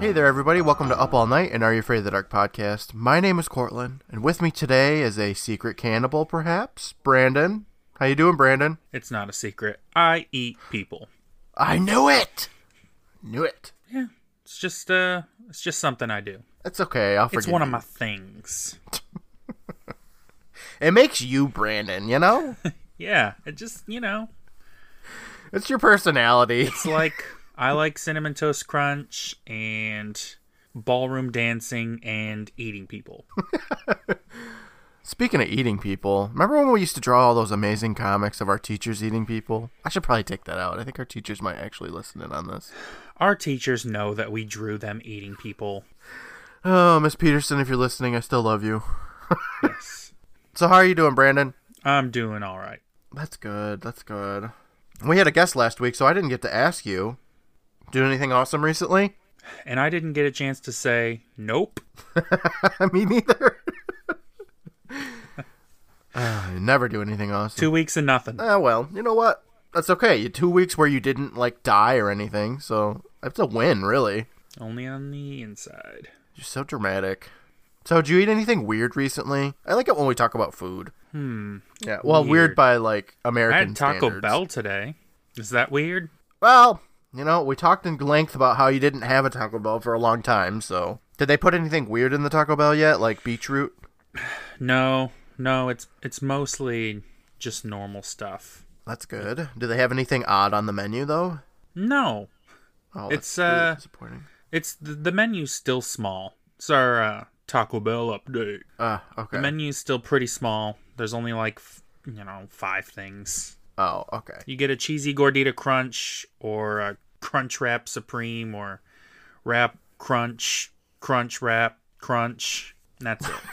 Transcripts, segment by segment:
Hey there, everybody. Welcome to Up All Night and Are You Afraid of the Dark podcast. My name is Courtland, and with me today is a secret cannibal, perhaps, Brandon. How you doing, Brandon? It's not a secret. I eat people. I knew it. Knew it. Yeah, it's just uh, it's just something I do. It's okay. I'll forgive It's one of my things. It makes you Brandon. You know, Yeah, it just you know, it's your personality. it's like I like cinnamon toast crunch and ballroom dancing and eating people. Speaking of eating people, remember when we used to draw all those amazing comics of our teachers eating people? I should probably take that out. I think our teachers might actually listen in on this. Our teachers know that we drew them eating people. Oh, Miss Peterson, if you're listening, I still love you. Yes, So, how are you doing, Brandon? I'm doing all right. That's good. That's good. We had a guest last week, so I didn't get to ask you. Do anything awesome recently? And I didn't get a chance to say nope. Me neither. uh, never do anything awesome. Two weeks and nothing. Ah, well, you know what? That's okay. You two weeks where you didn't like die or anything, so that's a win, really. Only on the inside. You're so dramatic. So, did you eat anything weird recently? I like it when we talk about food. Hmm. Yeah, well, weird, Weird. by like I American had Taco standards. Bell today. Is that weird? Well, you know, we talked in length about how you didn't have a Taco Bell for a long time. So, did they put anything weird in the Taco Bell yet, like beetroot? No, no, it's it's mostly just normal stuff. That's good. Do they have anything odd on the menu though? No, Oh, It's, uh, disappointing. it's the, the menu's still small. It's our uh, Taco Bell update. Ah, okay. The menu's still pretty small. There's only like f- you know five things. Oh, okay. You get a cheesy gordita crunch or a crunch wrap supreme or wrap crunch crunch wrap crunch. And that's it.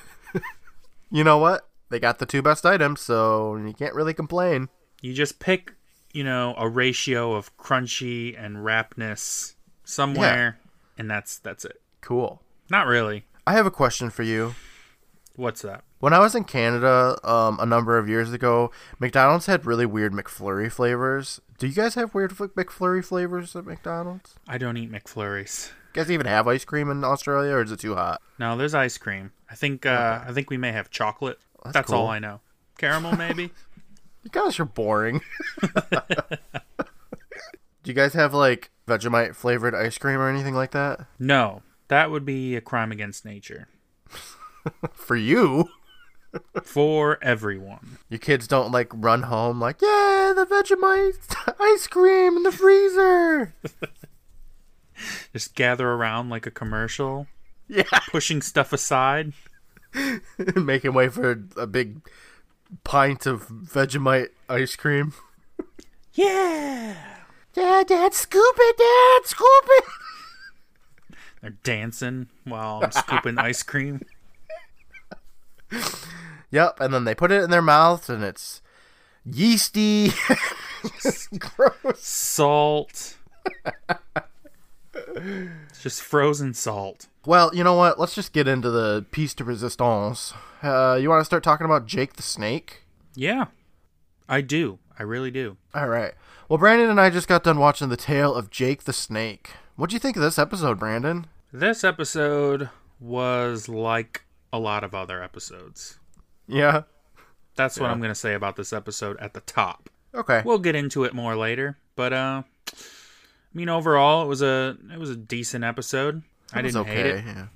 You know what? They got the two best items, so you can't really complain. you just pick you know a ratio of crunchy and wrapness somewhere, and that's that's it. Cool. Not really. I have a question for you. What's that? When I was in Canada um, a number of years ago, McDonald's had really weird McFlurry flavors. Do you guys have weird McFlurry flavors at McDonald's? I don't eat McFlurries. You guys even have ice cream in Australia, or is it too hot? No, there's ice cream. I think uh, I think we may have chocolate. That's That's, cool. all I know. Caramel maybe. You guys are boring. Do you guys have like Vegemite flavored ice cream or anything like that? no, that would be a crime against nature For you, for everyone. your kids don't like run home like, yeah, the Vegemite ice cream in the freezer. Just gather around like a commercial, Yeah, pushing stuff aside. making way for a big pint of Vegemite ice cream. Yeah. Dad, Dad, scoop it, Dad, scoop it. They're dancing while I'm scooping ice cream. Yep, and then they put it in their mouth, and it's yeasty, gross. Salt. It's just frozen salt. Well, you know what? Let's just get into the piece de resistance. Uh, you want to start talking about Jake the Snake? Yeah. I do. I really do. All right. Well, Brandon and I just got done watching the tale of Jake the Snake. What'd you think of this episode, Brandon? This episode was like a lot of other episodes. Yeah. That's what I'm going to say about this episode at the top. Okay. We'll get into it more later, but uh I mean overall it was a it was a decent episode. I It was didn't hate it. Yeah.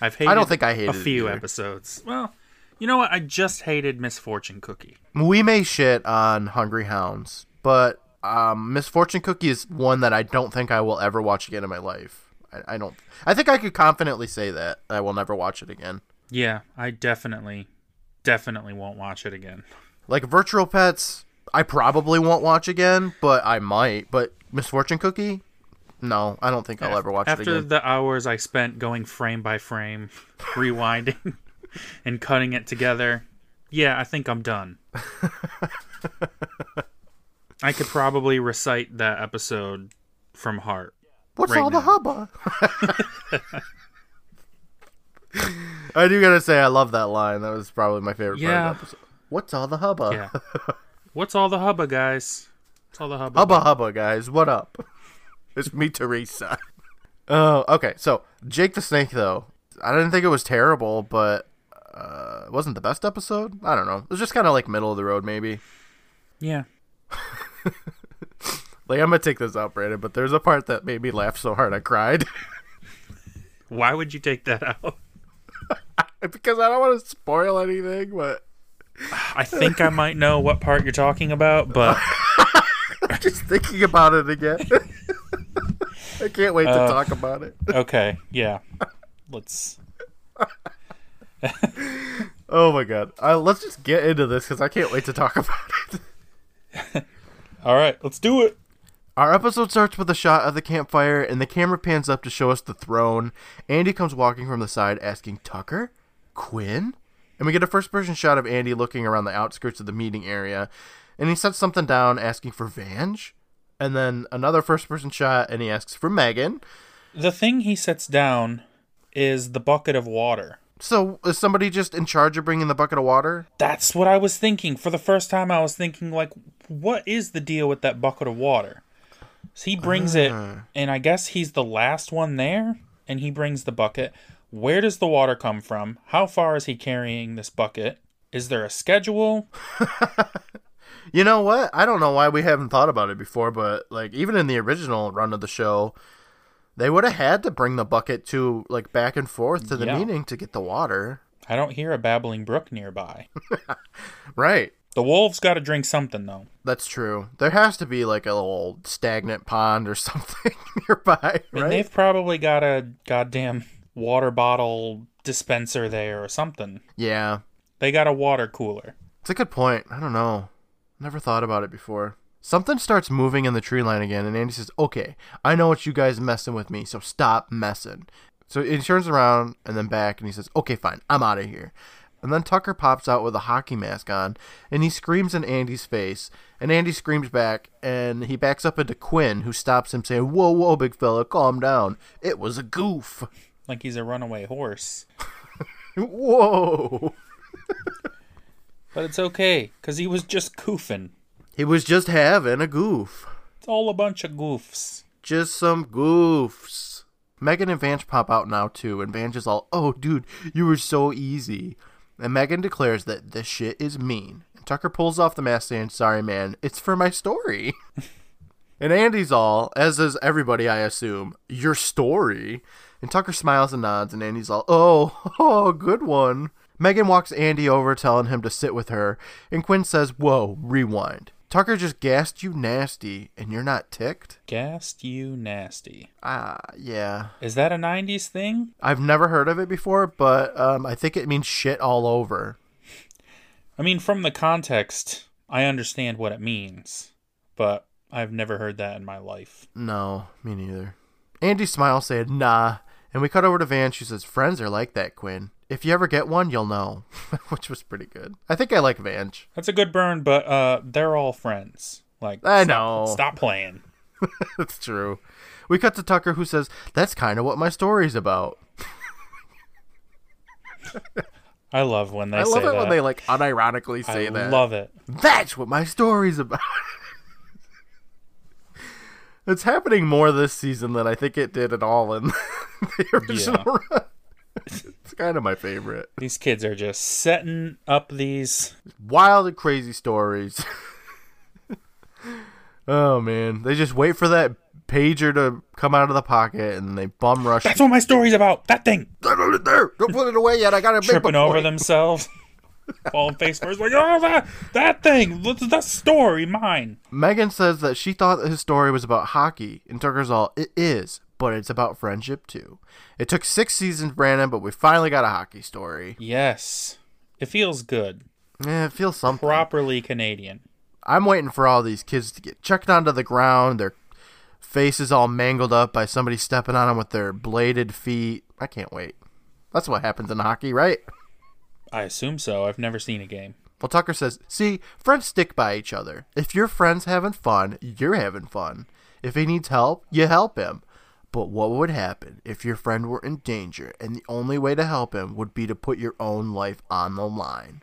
I've hated I don't think I hated a few episodes. Well, you know what? I just hated Misfortune Cookie. We may shit on Hungry Hounds, but um, Misfortune Cookie is one that I don't think I will ever watch again in my life. I, I don't. I think I could confidently say that I will never watch it again. Yeah, I definitely definitely won't watch it again. Like Virtual Pets, I probably won't watch again, but I might. But Misfortune Cookie, no, I don't think I'll ever watch it After again. the hours I spent going frame by frame, rewinding and cutting it together, yeah, I think I'm done. I could probably recite that episode from heart. What's right all the now. hubba? I do gotta say, I love that line. That was probably my favorite Yeah. part of the episode. What's all the hubba? Yeah. What's all the hubba, guys? What's all the hubba? Hubba hubba, guys. What up? It's me, Teresa. Oh, okay. So Jake the Snake, though, I didn't think it was terrible, but uh, it wasn't the best episode. I don't know. It was just kind of like middle of the road, maybe. Yeah. Like I'm gonna take this out, Brandon, but there's a part that made me laugh so hard I cried Why would you take that out? because I don't want to spoil anything. But I think I might know what part you're talking about, but I'm just thinking about it again, I can't wait to Uh, talk about it. okay, yeah. Let's. Oh my god, uh, let's just get into this because I can't wait to talk about it. All right, let's do it. Our episode starts with a shot of the campfire, and the camera pans up to show us the throne. Andy comes walking from the side, asking Tucker, Quinn, and we get a first-person shot of Andy looking around the outskirts of the meeting area, and he sets something down, asking for Vange, and then another first-person shot, and he asks for Megan. The thing he sets down is the bucket of water. So is somebody just in charge of bringing the bucket of water? That's what I was thinking. For the first time, I was thinking, like, what is the deal with that bucket of water? So he brings it, ah. and I guess he's the last one there, and he brings the bucket. Where does the water come from? How far is he carrying this bucket? Is there a schedule? You know what? I don't know why we haven't thought about it before, but like even in the original run of the show, they would have had to bring the bucket to like back and forth to the Yeah. meeting to get the water. I don't hear a babbling brook nearby. Right. The wolves got to drink something, though. That's true. There has to be like a little stagnant pond or something nearby, right? And they've probably got a goddamn water bottle dispenser there or something. Yeah. They got a water cooler. It's a good point. I don't know. Never thought about it before. Something starts moving in the tree line again, and Andy says, Okay, I know what you guys messing with me, so stop messing. So he turns around and then back, and he says, Okay, fine, I'm out of here. And then Tucker pops out with a hockey mask on, and he screams in Andy's face, and Andy screams back, and he backs up into Quinn, who stops him, saying, Whoa, whoa, big fella, calm down. It was a goof. Like he's a runaway horse. Whoa. But it's okay, because he was just goofing. He was just having a goof. It's all a bunch of goofs. Just some goofs. Megan and Vange pop out now too, and Vange is all, "Oh, dude, you were so easy." And Megan declares that this shit is mean. And Tucker pulls off the mask, saying, "Sorry, man, it's for my story." and Andy's all, as is everybody, I assume, "Your story." And Tucker smiles and nods, and Andy's all, "Oh, oh, good one." Megan walks Andy over, telling him to sit with her, and Quinn says, "Whoa, rewind." Tucker just gassed you nasty, and you're not ticked? Gassed you nasty. Ah, yeah. Is that a 90s thing? I've never heard of it before, but um, I think it means shit all over. I mean, from the context, I understand what it means, but I've never heard that in my life. No, me neither. Andy Smile said, nah. And we cut over to Van. She says, friends are like that, Quinn. If you ever get one, you'll know. Which was pretty good. I think I like Vange. That's a good burn, but uh, they're all friends. Like, I stop- know. Stop playing. That's true. We cut to Tucker, who says, that's kind of what my story's about. I love when they I say love it that. when they, like, unironically say I that. love it. That's what my story's about. it's happening more this season than I think it did at all in the original run. It's kind of my favorite. These kids are just setting up these. Wild and crazy stories. oh man, they just wait for that pager to come out of the pocket and they bum rush. That's what my story's about. That thing. Don't there. Don't put it away yet. I got a big Tripping over themselves. Falling face first. Like, oh, that, that thing. That's the story. Mine. Megan says that she thought that his story was about hockey, and Tucker's all, it is, but it's about friendship too. It took six seasons, Brandon, but we finally got a hockey story. Yes. It feels good. Yeah, it feels something. Properly Canadian. I'm waiting for all these kids to get checked onto the ground, their faces all mangled up by somebody stepping on them with their bladed feet. I can't wait. That's what happens in hockey, right? I assume so. I've never seen a game. Well, Tucker says, see, friends stick by each other. If your friend's having fun, you're having fun. If he needs help, you help him. But what would happen if your friend were in danger and the only way to help him would be to put your own life on the line?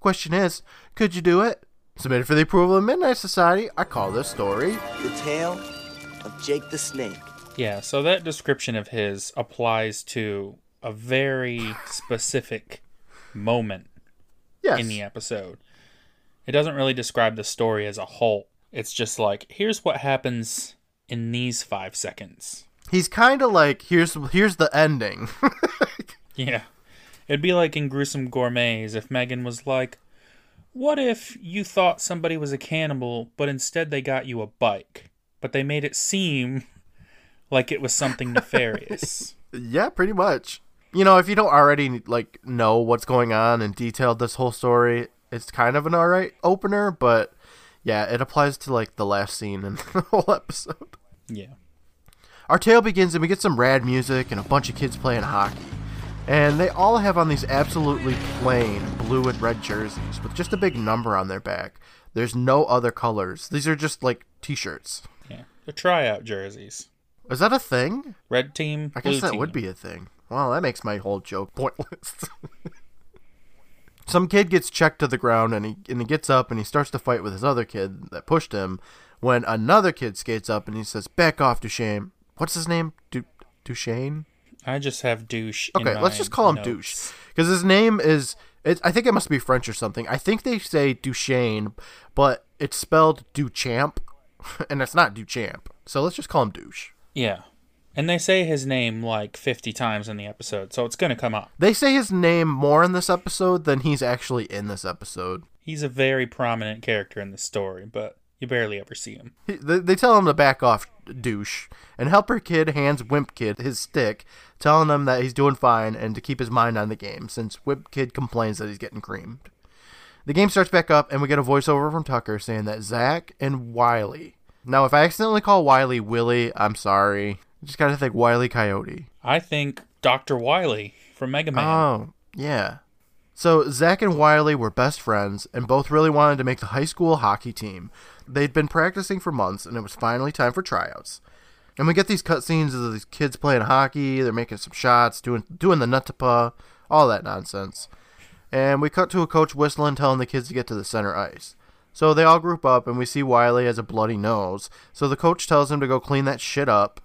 Question is, could you do it? Submitted for the approval of Midnight Society, I call this story The tale of Jake the Snake. Yeah, so that description of his applies to a very specific moment Yes. in the episode. It doesn't really describe the story as a whole. It's just like, here's what happens in these five seconds. He's kind of like here's here's the ending. Yeah. It'd be like in Gruesome Gourmets if Megan was like, What if you thought somebody was a cannibal, but instead they got you a bike? But they made it seem like it was something nefarious. yeah, pretty much. You know, if you don't already like know what's going on and detailed this whole story, it's kind of an alright opener, but yeah, it applies to like the last scene in the whole episode. yeah. Our tale begins and we get some rad music and a bunch of kids playing hockey. And they all have on these absolutely plain blue and red jerseys with just a big number on their back. There's no other colors. These are just like t-shirts. Yeah. The tryout jerseys. Is that a thing? Red team, I guess that team. would be a thing. Well, that makes my whole joke pointless. Some kid gets checked to the ground and he and he gets up and he starts to fight with his other kid that pushed him. When another kid skates up and he says, "Back off, Duchesne." What's his name? Du- Duchesne. I just have douche. in Okay, let's just call him notes. Douche because his name is. It, I think it must be French or something. I think they say Duchesne, but it's spelled Duchamp, and it's not Duchamp. So let's just call him Douche. Yeah. And they say his name like 50 times in the episode, so it's going to come up. They say his name more in this episode than he's actually in this episode. He's a very prominent character in the story, but you barely ever see him. He, they, they tell him to back off, douche, and Helper Kid hands Wimp Kid his stick, telling him that he's doing fine and to keep his mind on the game, since Wimp Kid complains that he's getting creamed. The game starts back up, and we get a voiceover from Tucker saying that Zach and Wiley. Now, if I accidentally call Wiley Willie, I'm sorry. I just gotta think Wiley Coyote. I think Dr. Wily from Mega Man. Oh, yeah. So Zach and Wiley were best friends and both really wanted to make the high school hockey team. They'd been practicing for months and it was finally time for tryouts. And we get these cutscenes of these kids playing hockey, they're making some shots, doing doing the nutapa, all that nonsense. And we cut to a coach whistling telling the kids to get to the center ice. So they all group up and we see Wiley has a bloody nose. So the coach tells him to go clean that shit up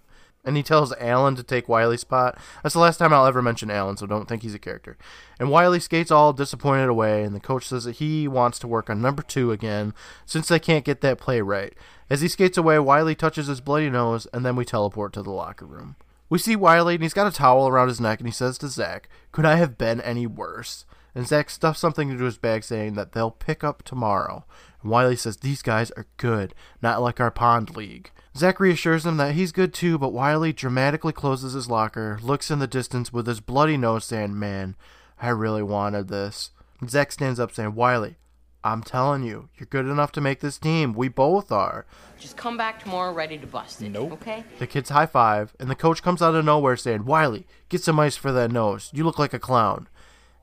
and he tells Alan to take Wiley's spot. That's the last time I'll ever mention Alan, so don't think he's a character. And Wiley skates all disappointed away, and the coach says that he wants to work on number two again, since they can't get that play right. As he skates away, Wiley touches his bloody nose, and then we teleport to the locker room. We see Wiley, and he's got a towel around his neck, and he says to Zach, Could I have been any worse? And Zach stuffs something into his bag saying that they'll pick up tomorrow. And Wiley says, These guys are good, not like our pond league. Zach reassures him that he's good too, but Wiley dramatically closes his locker, looks in the distance with his bloody nose, saying, Man, I really wanted this. And Zach stands up saying, Wiley, I'm telling you, you're good enough to make this team. We both are. Just come back tomorrow ready to bust it. Nope. Okay? The kids high five, and the coach comes out of nowhere saying, Wiley, get some ice for that nose. You look like a clown.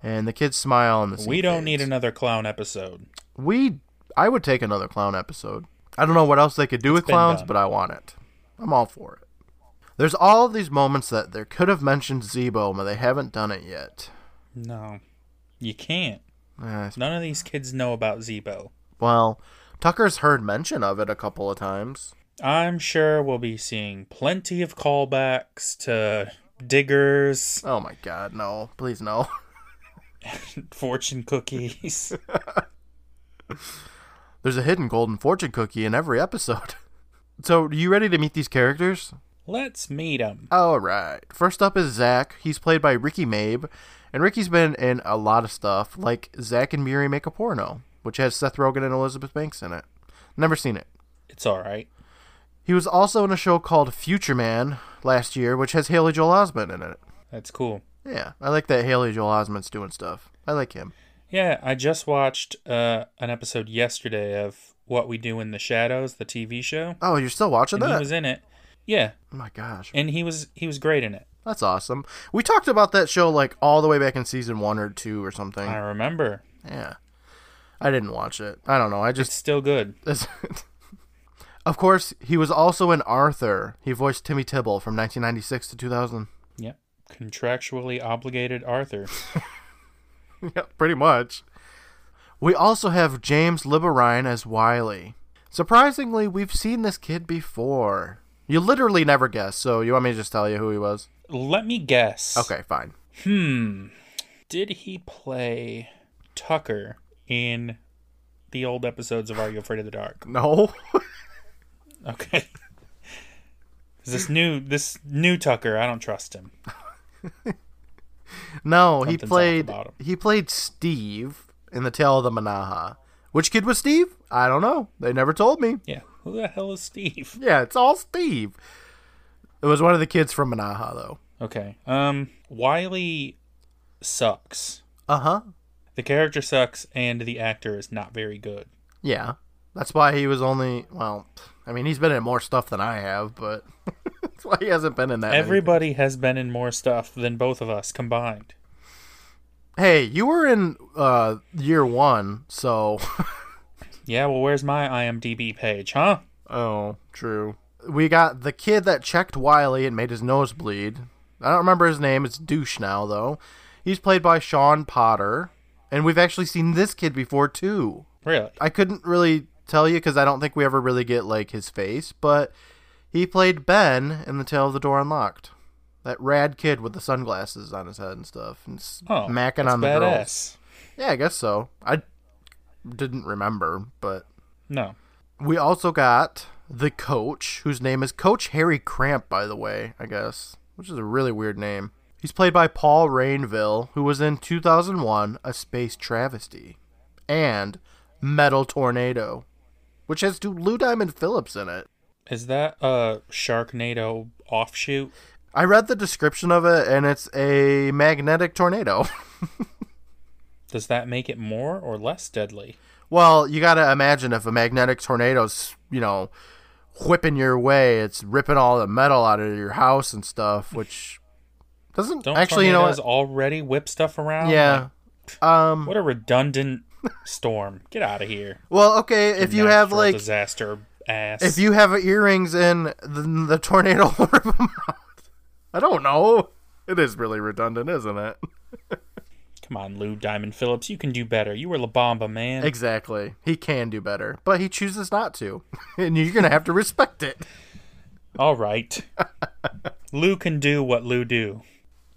And the kids smile and the scene we don't need another clown episode. We, I would take another clown episode. I don't know what else they could do with clowns, done. but I want it. I'm all for it. There's all of these moments that they could have mentioned Zeebo, but they haven't done it yet. No. You can't. Eh, None of these kids know about Zeebo. well, Tucker's heard mention of it a couple of times. I'm sure we'll be seeing plenty of callbacks to diggers, Oh my god, no. Please no. fortune cookies. There's a hidden golden fortune cookie in every episode. So, are you ready to meet these characters? Let's meet them. All right. First up is Zach. He's played by Ricky Mabe, and Ricky's been in a lot of stuff, like Zach and Miri Make a Porno, which has Seth Rogen and Elizabeth Banks in it. Never seen it. It's all right. He was also in a show called Future Man last year, which has Haley Joel Osment in it. That's cool. Yeah, I like that Haley Joel Osment's doing stuff. I like him. Yeah, I just watched uh, an episode yesterday of What We Do in the Shadows, the TV show, Oh, you're still watching and he that? was in it. Yeah, oh my gosh, and he was he was great in it. that's awesome. We talked about that show like all the way back in season one or two or something. I remember. Yeah, I didn't watch it. I don't know. I It's just still good. Of course, he was also in Arthur. He voiced Timmy Tibble from 1996 to 2000. Yep. Contractually obligated Arthur. yeah, pretty much. We also have James Liberine as Wiley. Surprisingly, we've seen this kid before. You literally never guess. So you want me to just tell you who he was? Let me guess. Okay, fine. Hmm. Did he play Tucker in the old episodes of Are You Afraid of the Dark? No. Okay. this new this new Tucker, I don't trust him. no, he Something's off played he played Steve in the Tale of the Manaha. Which kid was Steve? I don't know. They never told me. Yeah. Who the hell is Steve? Yeah, it's all Steve. It was one of the kids from Manaha though. Okay. Um Wiley sucks. Uh-huh. The character sucks and the actor is not very good. Yeah. That's why he was only well, I mean, he's been in more stuff than I have, but that's why he hasn't been in that. many. Everybody has been in more stuff than both of us combined. Hey, you were in uh year 1, so Yeah, well where's my IMDb page, huh? Oh, true. We got the kid that checked Wiley and made his nose bleed. I don't remember his name. It's Douche now, though. He's played by Sean Potter. And we've actually seen this kid before, too. Really? I couldn't really tell you because I don't think we ever really get, like, his face. But he played Ben in The Tale of the Door Unlocked. That rad kid with the sunglasses on his head and stuff. And Oh, macking on the badass. girls. Yeah, I guess so. I didn't remember, but No. we also got the coach, whose name is Coach Harry Cramp, by the way, I guess, which is a really weird name. He's played by Paul Rainville, who was in 2001 A Space Travesty and Metal Tornado, which has Lou Diamond Phillips in it. Is that a Sharknado offshoot? I read the description of it, and it's a magnetic tornado. Does that make it more or less deadly? Well, you got to imagine if a magnetic tornado's, you know, whipping your way, it's ripping all the metal out of your house and stuff, which doesn't Don't actually, you know what? already whip stuff around? Yeah. Um. What a redundant storm. Get out of here. Well, okay, if you have like, disaster ass. if you have earrings in the, the tornado will rip them out. I don't know. It is really redundant, isn't it? Come on, Lou Diamond Phillips, you can do better. You were La Bamba, man. Exactly. He can do better, but he chooses not to, and you're gonna have to respect it. All right. Lou can do what Lou do.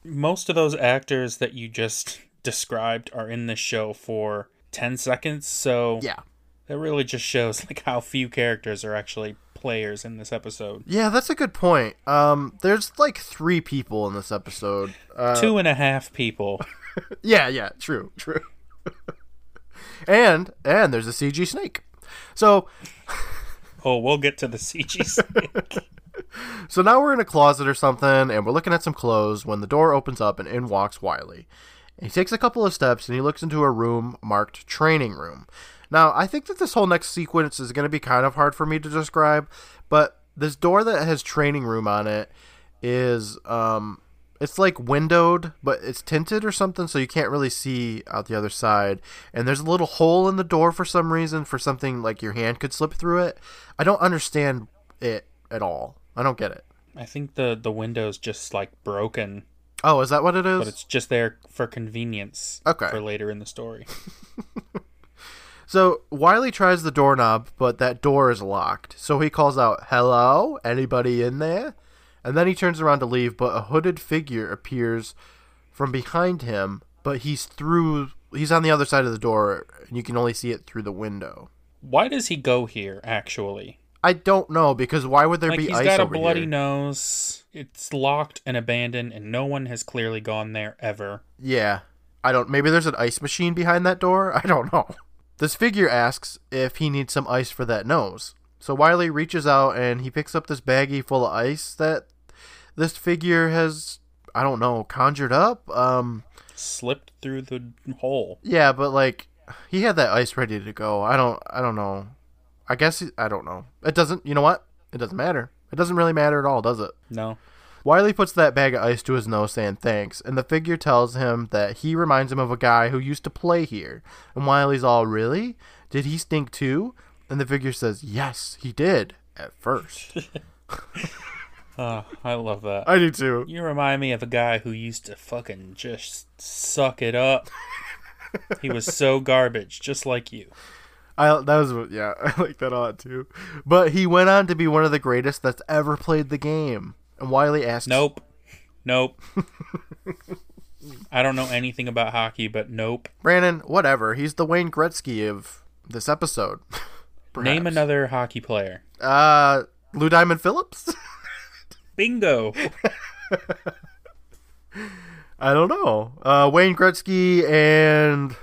Most of those actors that you just described are in this show for 10 seconds, so Yeah. That really just shows like how few characters are actually players in this episode. Yeah, that's a good point. Um, there's like three people in this episode. Uh, Two and a half people. Yeah, yeah, true, true. and and there's a CG snake. So Oh, we'll get to the CG snake. so now we're in a closet or something, and we're looking at some clothes when the door opens up and in walks Wiley. He takes a couple of steps and he looks into a room marked training room. Now, I think that this whole next sequence is going to be kind of hard for me to describe, but this door that has training room on it is um it's like windowed, but it's tinted or something so you can't really see out the other side. And there's a little hole in the door for some reason for something like your hand could slip through it. I don't understand it at all. I don't get it. I think the the window's just like broken, Oh, is that what it is? but it's just there for convenience Okay. for later in the story. So Wiley tries the doorknob, but that door is locked. So he calls out, "Hello, anybody in there?" And then he turns around to leave, but a hooded figure appears from behind him, but he's through he's on the other side of the door and you can only see it through the window. Why does he go here actually? I don't know because why would there Like be he's ice got a bloody here? nose. It's locked and abandoned, and no one has clearly gone there ever. Yeah. I don't maybe there's an ice machine behind that door? I don't know. This figure asks if he needs some ice for that nose. So Wiley reaches out and he picks up this baggie full of ice that this figure has I don't know, conjured up. Um Slipped through the hole. yeah, but like he had that ice ready to go. I don't I don't know. I guess he, I don't know. It doesn't, you know what? It doesn't matter. It doesn't really matter at all, does it? No. Wiley puts that bag of ice to his nose, saying thanks, and the figure tells him that he reminds him of a guy who used to play here. And Wiley's all, Really? Did he stink too? And the figure says, Yes, he did, at first. Oh, I love that. I do too. You remind me of a guy who used to fucking just suck it up. he was so garbage, just like you. I that was yeah, I like that a lot too. But he went on to be one of the greatest that's ever played the game. And Wiley asks, Nope. Nope. I don't know anything about hockey, but nope. Brandon, whatever. He's the Wayne Gretzky of this episode. Name another hockey player. Uh, Lou Diamond Phillips. Bingo. I don't know. Uh, Wayne Gretzky and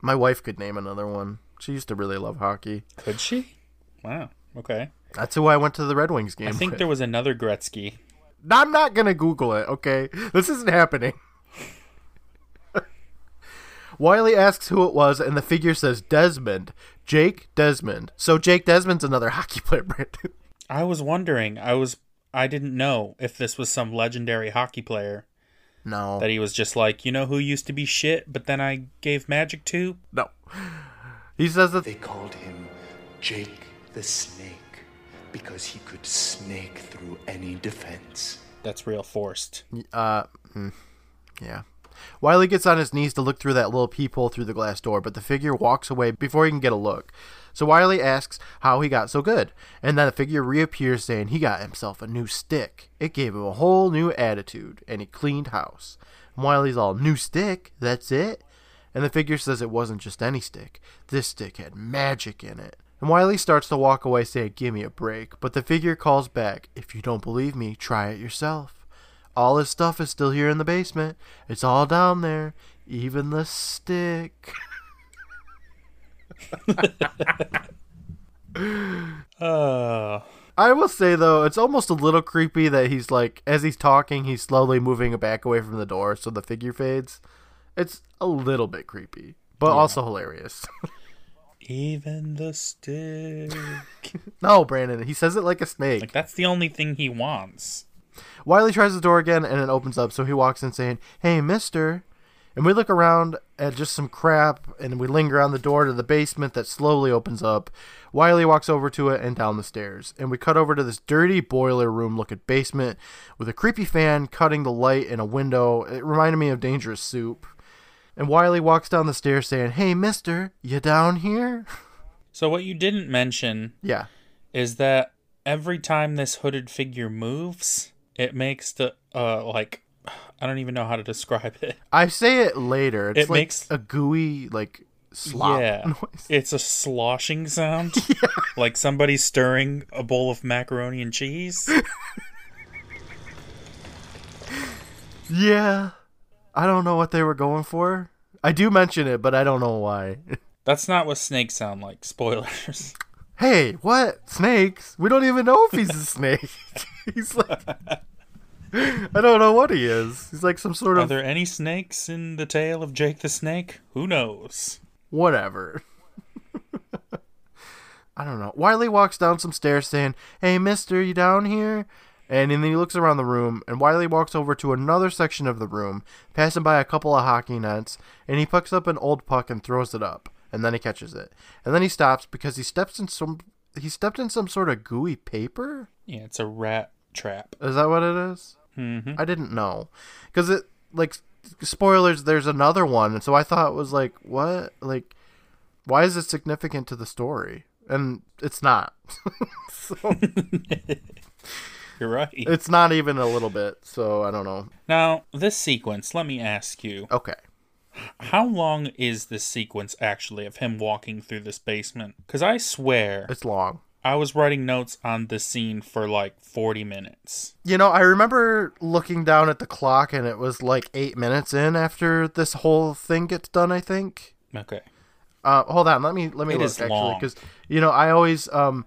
my wife could name another one. She used to really love hockey. Could she? Wow. Okay. That's who I went to the Red Wings game. I think with. there was another Gretzky. I'm not gonna Google it. Okay, this isn't happening. Wiley asks who it was, and the figure says Desmond. Jake Desmond. So Jake Desmond's another hockey player, Brandon. I was wondering. I was. I didn't know if this was some legendary hockey player No, that he was just like, you know, who used to be shit, but then I gave magic to. no. He says that They called him Jake the Snake because he could snake through any defense. That's real forced. Uh, hmm, yeah. Wiley gets on his knees to look through that little peephole through the glass door, but the figure walks away before he can get a look. So Wiley asks how he got so good, and then the figure reappears saying he got himself a new stick. It gave him a whole new attitude, and he cleaned house. And Wiley's all, new stick? That's it? And the figure says it wasn't just any stick. This stick had magic in it. And Wiley starts to walk away saying, Give me a break. But the figure calls back, If you don't believe me, try it yourself. All his stuff is still here in the basement. It's all down there. Even the stick. Uh, I will say though, it's almost a little creepy that he's like, as he's talking, he's slowly moving back away from the door, so the figure fades. It's a little bit creepy, but also hilarious. even the stick. no, Brandon, he says it like a snake. like that's the only thing he wants. Wiley tries the door again and it opens up, so he walks in saying, Hey, mister. And we look around at just some crap and we linger on the door to the basement that slowly opens up. Wiley walks over to it and down the stairs. And we cut over to this dirty boiler room looking basement with a creepy fan cutting the light in a window. It reminded me of Dangerous Soup. And Wiley walks down the stairs saying, Hey, mister, you down here? So what you didn't mention Yeah. is that every time this hooded figure moves, it makes the uh like I don't even know how to describe it. I say it later. It's It like makes- a gooey, like, slop yeah, noise. it's a sloshing sound, like somebody stirring a bowl of macaroni and cheese. Yeah. I don't know what they were going for. I do mention it, but I don't know why. That's not what snakes sound like. Spoilers. hey, what? Snakes? We don't even know if he's a snake. he's like I don't know what he is. He's like some sort of Are there any snakes in the tale of Jake the Snake? Who knows? whatever. I don't know. Wiley walks down some stairs saying, Hey, mister, you down here? And then he looks around the room, and Wiley walks over to another section of the room, passing by a couple of hockey nets, and he picks up an old puck and throws it up, and then he catches it. And then he stops because he steps in some he stepped in some sort of gooey paper? Yeah, it's a rat trap. Is that what it is? Mm-hmm. I didn't know. Cuz it like spoilers there's another one, and so I thought it was like what? Like why is it significant to the story? And it's not. so You're right. it's not even a little bit, so I don't know. Now, this sequence, let me ask you, Okay. how long is this sequence actually of him walking through this basement? Because I swear It's long. I was writing notes on this scene for like 40 minutes. You know, I remember looking down at the clock and it was like 8 minutes in after this whole thing gets done, I think. Okay. Uh, hold on, let me let me It look actually because you know I always um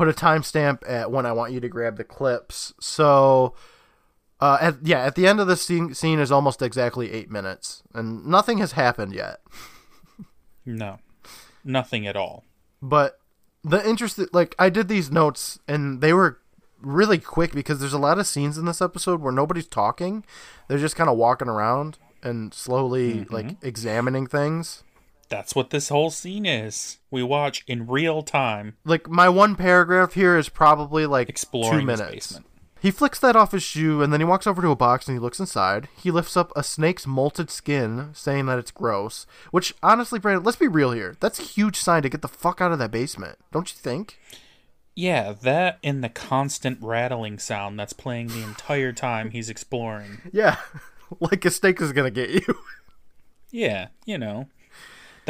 put a timestamp at when I want you to grab the clips. So, uh, at, yeah, at the end of the scene, scene is almost exactly eight minutes, and nothing has happened yet. No. Nothing at all. But the interesting, like I did these notes, and they were really quick because there's a lot of scenes in this episode where nobody's talking; they're just kind of walking around and slowly like examining things. That's what this whole scene is. We watch in real time like my one paragraph here is probably like exploring two minutes. basement. He flicks that off his shoe and then he walks over to a box and he looks inside. He lifts up a snake's molted skin, saying that it's gross. Which, honestly, Brandon, let's be real here. That's a huge sign to get the fuck out of that basement, don't you think? Yeah, that and the constant rattling sound that's playing the entire time he's exploring. Yeah, like a snake is gonna get you. Yeah, you know.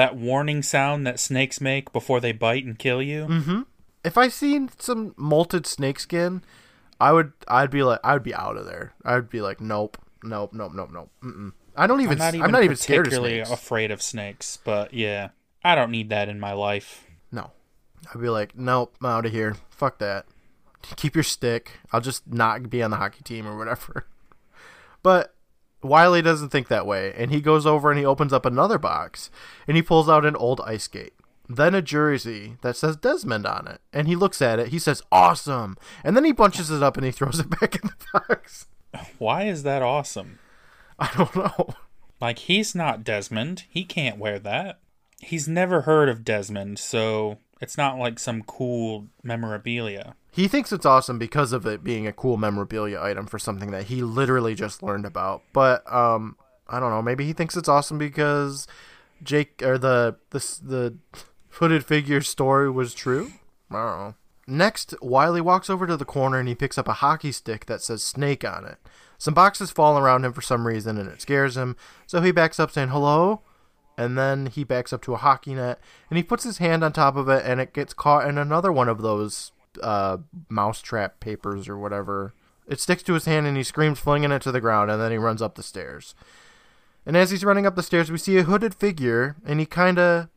That warning sound that snakes make before they bite and kill you. Mm-hmm. If I seen some molted snake skin, I would I'd be like I'd be out of there. I'd be like, nope, nope, nope, nope, nope. Mm-mm. I don't even. I'm not even, I'm not even scared of snakes. afraid of snakes, but yeah, I don't need that in my life. No, I'd be like, nope, I'm out of here. Fuck that. Keep your stick. I'll just not be on the hockey team or whatever. But Wiley doesn't think that way, and he goes over and he opens up another box, and he pulls out an old ice skate. Then a jersey that says Desmond on it, and he looks at it. He says, "Awesome!" And then he bunches it up and he throws it back in the box. Why is that awesome? I don't know. Like he's not Desmond. He can't wear that. He's never heard of Desmond, so it's not like some cool memorabilia. He thinks it's awesome because of it being a cool memorabilia item for something that he literally just learned about. But um, I don't know. Maybe he thinks it's awesome because Jake or the the the hooded figure story was true. I don't know. Next, Wiley walks over to the corner and he picks up a hockey stick that says Snake on it. Some boxes fall around him for some reason and it scares him, so he backs up saying hello, and then he backs up to a hockey net and he puts his hand on top of it and it gets caught in another one of those uh, mousetrap papers or whatever. It sticks to his hand and he screams, flinging it to the ground, and then he runs up the stairs. And as he's running up the stairs, we see a hooded figure, and he kind of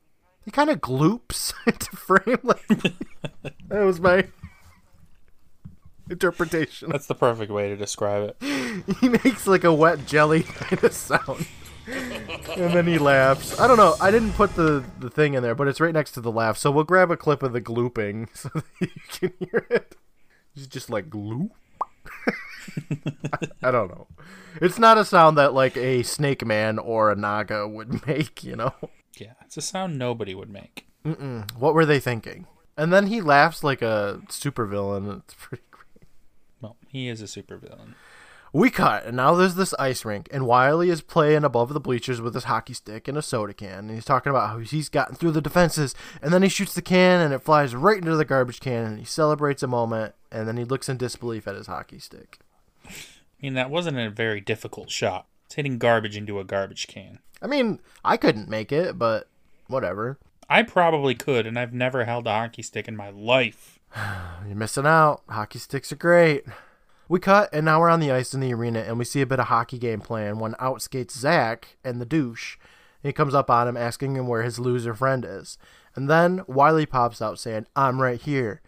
he kind of gloops into frame. Like that was my interpretation. That's the perfect way to describe it. He makes like a wet jelly kind of sound. And then he laughs. I don't know. I didn't put the, the thing in there, but it's right next to the laugh. So we'll grab a clip of the glooping so that you can hear it. He's just like gloop. I, I don't know. It's not a sound that like a snake man or a naga would make, you know. Yeah, it's a sound nobody would make. Mm-mm. What were they thinking? And then he laughs like a supervillain. It's pretty great. Well, he is a supervillain. We cut, and now there's this ice rink, and Wiley is playing above the bleachers with his hockey stick and a soda can, and he's talking about how he's gotten through the defenses, and then he shoots the can, and it flies right into the garbage can, and he celebrates a moment, and then he looks in disbelief at his hockey stick. I mean, that wasn't a very difficult shot. It's hitting garbage into a garbage can. I mean, I couldn't make it, but whatever. I probably could, and I've never held a hockey stick in my life. You're missing out. Hockey sticks are great. We cut, and now we're on the ice in the arena, and we see a bit of hockey game playing when out skates Zach and the douche. He comes up on him, asking him where his loser friend is. And then Wiley pops out saying, I'm right here.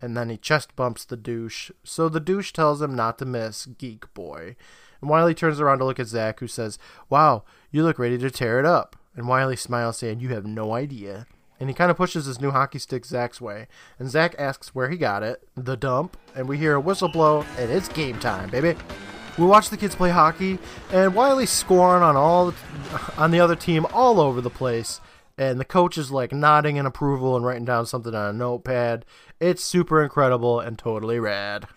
And then he chest bumps the douche. So the douche tells him not to miss, geek boy. And Wiley turns around to look at Zach, who says, Wow, you look ready to tear it up. And Wiley smiles, saying, You have no idea and he kind of pushes his new hockey stick Zach's way. And Zach asks where he got it, the dump, and we hear a whistle blow, and it's game time, baby. We watch the kids play hockey, and Wiley's scoring on all on the other team all over the place. And the coach is like nodding in approval and writing down something on a notepad. It's super incredible and totally rad.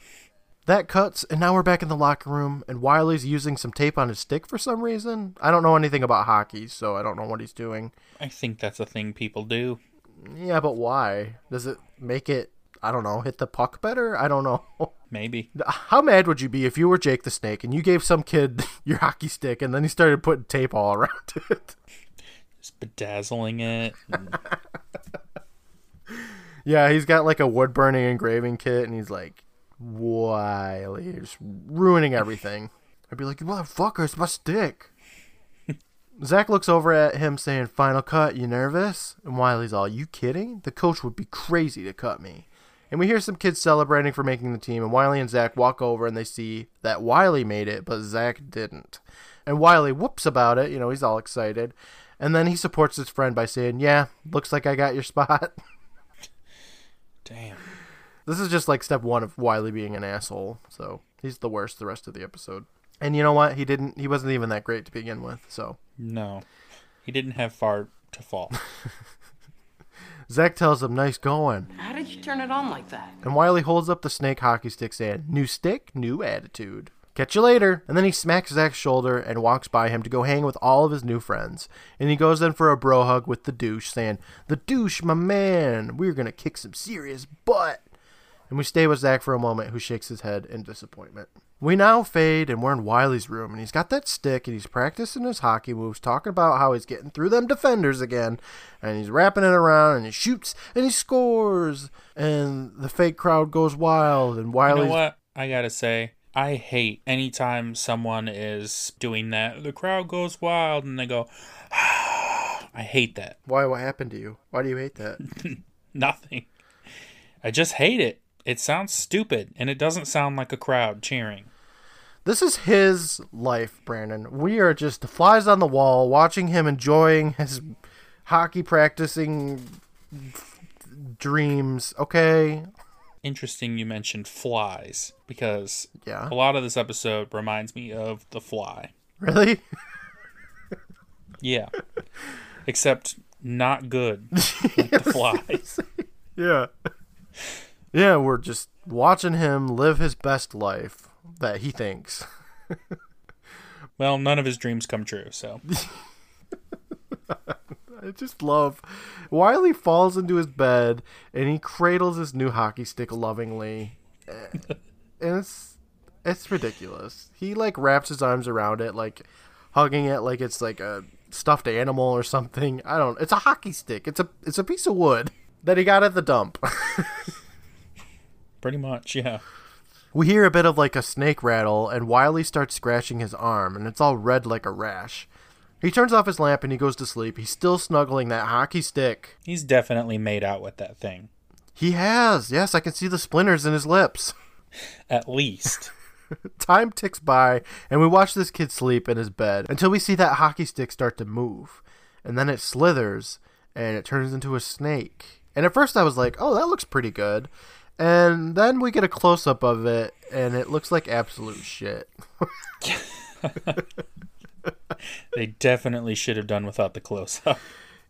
That cuts, and now we're back in the locker room, and Wiley's using some tape on his stick for some reason. I don't know anything about hockey, so I don't know what he's doing. I think that's a thing people do. Yeah, but why? Does it make it, I don't know, hit the puck better? I don't know. Maybe. How mad would you be if you were Jake the Snake and you gave some kid your hockey stick and then he started putting tape all around it? Just bedazzling it. And... yeah, he's got like a wood burning engraving kit and he's like, Wiley, just ruining everything. I'd be like, motherfucker, it's my stick. Zach looks over at him saying, Final cut, you nervous? And Wiley's all, You kidding? The coach would be crazy to cut me. And we hear some kids celebrating for making the team, and Wiley and Zach walk over and they see that Wiley made it, but Zach didn't. And Wiley whoops about it, you know, he's all excited. And then he supports his friend by saying, Yeah, looks like I got your spot. Damn. This is just like step one of Wiley being an asshole. So he's the worst the rest of the episode. And you know what? He didn't. He wasn't even that great to begin with. So no, he didn't have far to fall. Zach tells him, "Nice going." How did you turn it on like that? And Wiley holds up the snake hockey stick saying, New stick, new attitude. Catch you later. And then he smacks Zach's shoulder and walks by him to go hang with all of his new friends. And he goes in for a bro hug with the douche, saying, The douche, my man, we're going to kick some serious butt. And we stay with Zach for a moment, who shakes his head in disappointment. We now fade, and we're in Wiley's room, and he's got that stick, and he's practicing his hockey moves, talking about how he's getting through them defenders again, and he's wrapping it around, and he shoots, and he scores, and the fake crowd goes wild, and You know what? I gotta say, I hate anytime someone is doing that. The crowd goes wild and they go, I hate that. Why? What happened to you? Why do you hate that? Nothing. I just hate it. It sounds stupid and it doesn't sound like a crowd cheering. this is his life, Brandon. We are just flies on the wall, watching him enjoying his hockey practicing dreams. Okay, Interesting you mentioned flies because Yeah. a lot of this episode reminds me of The Fly. really? Yeah. Except not good like The Fly. Yeah. Yeah, we're just watching him live his best life that he thinks. Well, none of his dreams come true, so. I just love Wiley falls into his bed and he cradles his new hockey stick lovingly. Eh, and it's it's ridiculous. He like wraps his arms around it like hugging it like it's like a stuffed animal or something. I don't it's a hockey stick. It's a it's a piece of wood that he got at the dump. Pretty much, yeah. We hear a bit of like a snake rattle, and Wiley starts scratching his arm, and it's all red like a rash. He turns off his lamp and he goes to sleep. He's still snuggling that hockey stick. He's definitely made out with that thing. He has, yes, I can see the splinters in his lips. At least. Time ticks by, and we watch this kid sleep in his bed until we see that hockey stick start to move. And then it slithers, and it turns into a snake. And at first I was like, oh, that looks pretty good. And then we get a close up of it, and it looks like absolute shit. They definitely should have done without the close up.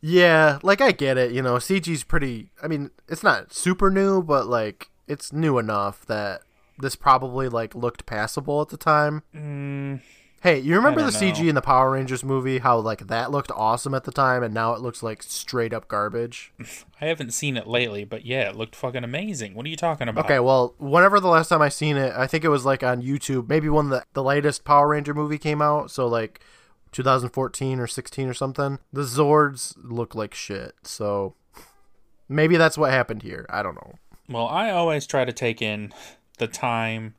Yeah, like I get it. You know, CG's pretty. I mean, it's not super new, but like it's new enough that this probably like looked passable at the time. Mm, Hey, you remember the Mm. CG know. in the Power Rangers movie? How like that looked awesome at the time, and now it looks like straight up garbage. I haven't seen it lately, but yeah, it looked fucking amazing. What are you talking about? Okay, well, whenever the last time I seen it, I think it was like on YouTube. Maybe when the the latest Power Ranger movie came out, so like 2014 or 16 or something. The Zords look like shit. So maybe that's what happened here. I don't know. Well, I always try to take in the time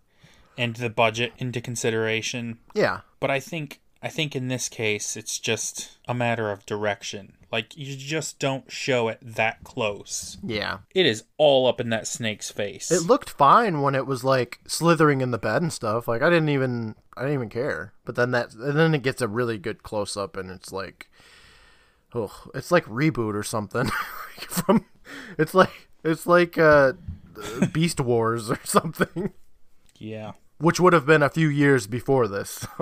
and the budget into consideration, Yeah. but I think I think in this case it's just a matter of direction. Like you just don't show it that close. Yeah. It is all up in that snake's face. It looked fine when it was like slithering in the bed and stuff. Like I didn't even I didn't even care. But then that and then it gets a really good close up and it's like oh, it's like ReBoot or something. From it's like it's like uh Beast Wars or something, yeah. which would have been a few years before this.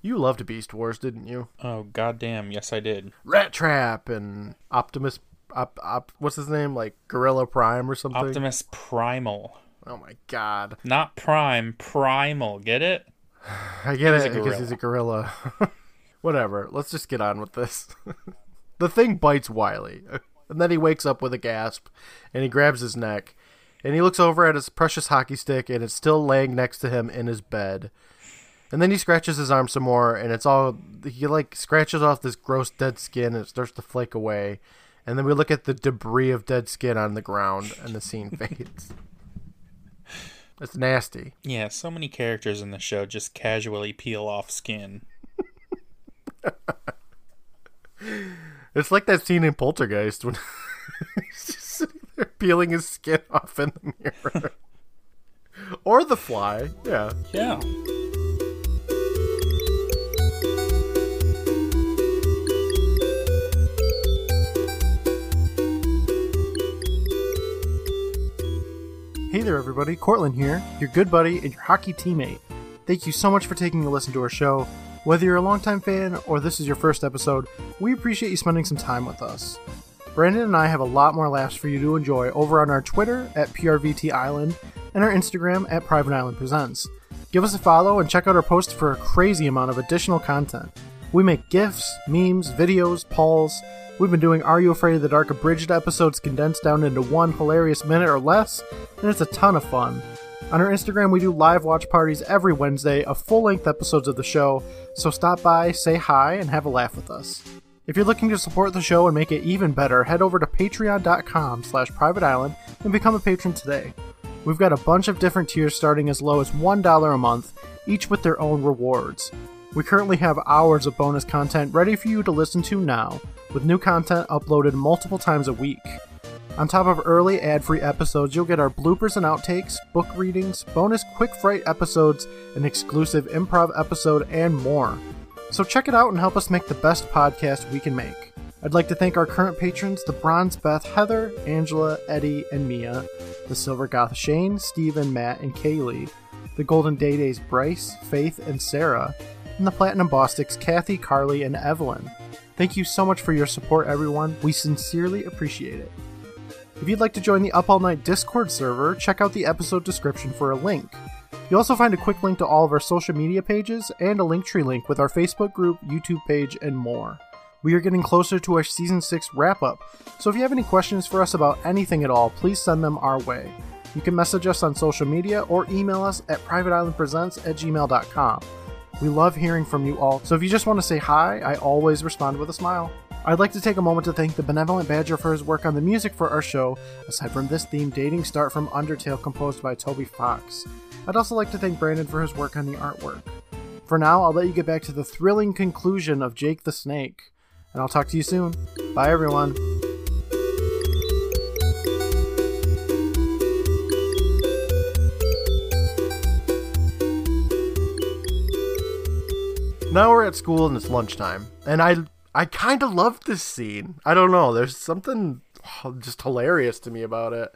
So you loved Beast Wars, didn't you? Oh goddamn, yes I did. Rattrap and Optimus op, op, what's his name? Like Gorilla Prime or something? Optimus Primal. Oh my god. Not Prime, Primal. Get it? I get He's it because he's a gorilla. Whatever. Let's just get on with this. the thing bites Wiley, and then he wakes up with a gasp, and he grabs his neck, and he looks over at his precious hockey stick, and it's still laying next to him in his bed. And then he scratches his arm some more, and it's all he like scratches off this gross dead skin, and it starts to flake away. And then we look at the debris of dead skin on the ground, and the scene fades. It's nasty. Yeah, so many characters in the show just casually peel off skin. It's like that scene in Poltergeist when he's just sitting there peeling his skin off in the mirror. or the fly. Yeah. Yeah. Hey there, everybody. Courtland here, your good buddy and your hockey teammate. Thank you so much for taking a listen to our show. Whether you're a longtime fan or this is your first episode, we appreciate you spending some time with us. Brandon and I have a lot more laughs for you to enjoy over on our Twitter at PRVT Island and our Instagram at Private Island Presents. Give us a follow and check out our posts for a crazy amount of additional content. We make GIFs, memes, videos, polls. We've been doing Are You Afraid of the Dark abridged episodes condensed down into one hilarious minute or less, and it's a ton of fun. On our Instagram, we do live watch parties every Wednesday of full length episodes of the show, so stop by, say hi, and have a laugh with us. If you're looking to support the show and make it even better, head over to patreon.com slash privateisland and become a patron today. We've got a bunch of different tiers starting as low as $1 a month, each with their own rewards. We currently have hours of bonus content ready for you to listen to now, with new content uploaded multiple times a week. On top of early ad free episodes, you'll get our bloopers and outtakes, book readings, bonus quick fright episodes, an exclusive improv episode, and more. So check it out and help us make the best podcast we can make. I'd like to thank our current patrons the Bronze Beth, Heather, Angela, Eddie, and Mia, the Silver Goth Shane, Steven, Matt, and Kaylee, the Golden Day Days Bryce, Faith, and Sarah, and the Platinum Bostics Kathy, Carly, and Evelyn. Thank you so much for your support, everyone. We sincerely appreciate it. If you'd like to join the Up All Night Discord server, check out the episode description for a link. You'll also find a quick link to all of our social media pages and a Linktree link with our Facebook group, YouTube page, and more. We are getting closer to our season 6 wrap up, so if you have any questions for us about anything at all, please send them our way. You can message us on social media or email us at privateislandpresents at gmail.com. We love hearing from you all, so if you just want to say hi, I always respond with a smile. I'd like to take a moment to thank the Benevolent Badger for his work on the music for our show, aside from this theme, Dating Start from Undertale, composed by Toby Fox. I'd also like to thank Brandon for his work on the artwork. For now, I'll let you get back to the thrilling conclusion of Jake the Snake, and I'll talk to you soon. Bye, everyone. Now we're at school and it's lunchtime, and I I kind of love this scene. I don't know. There's something just hilarious to me about it.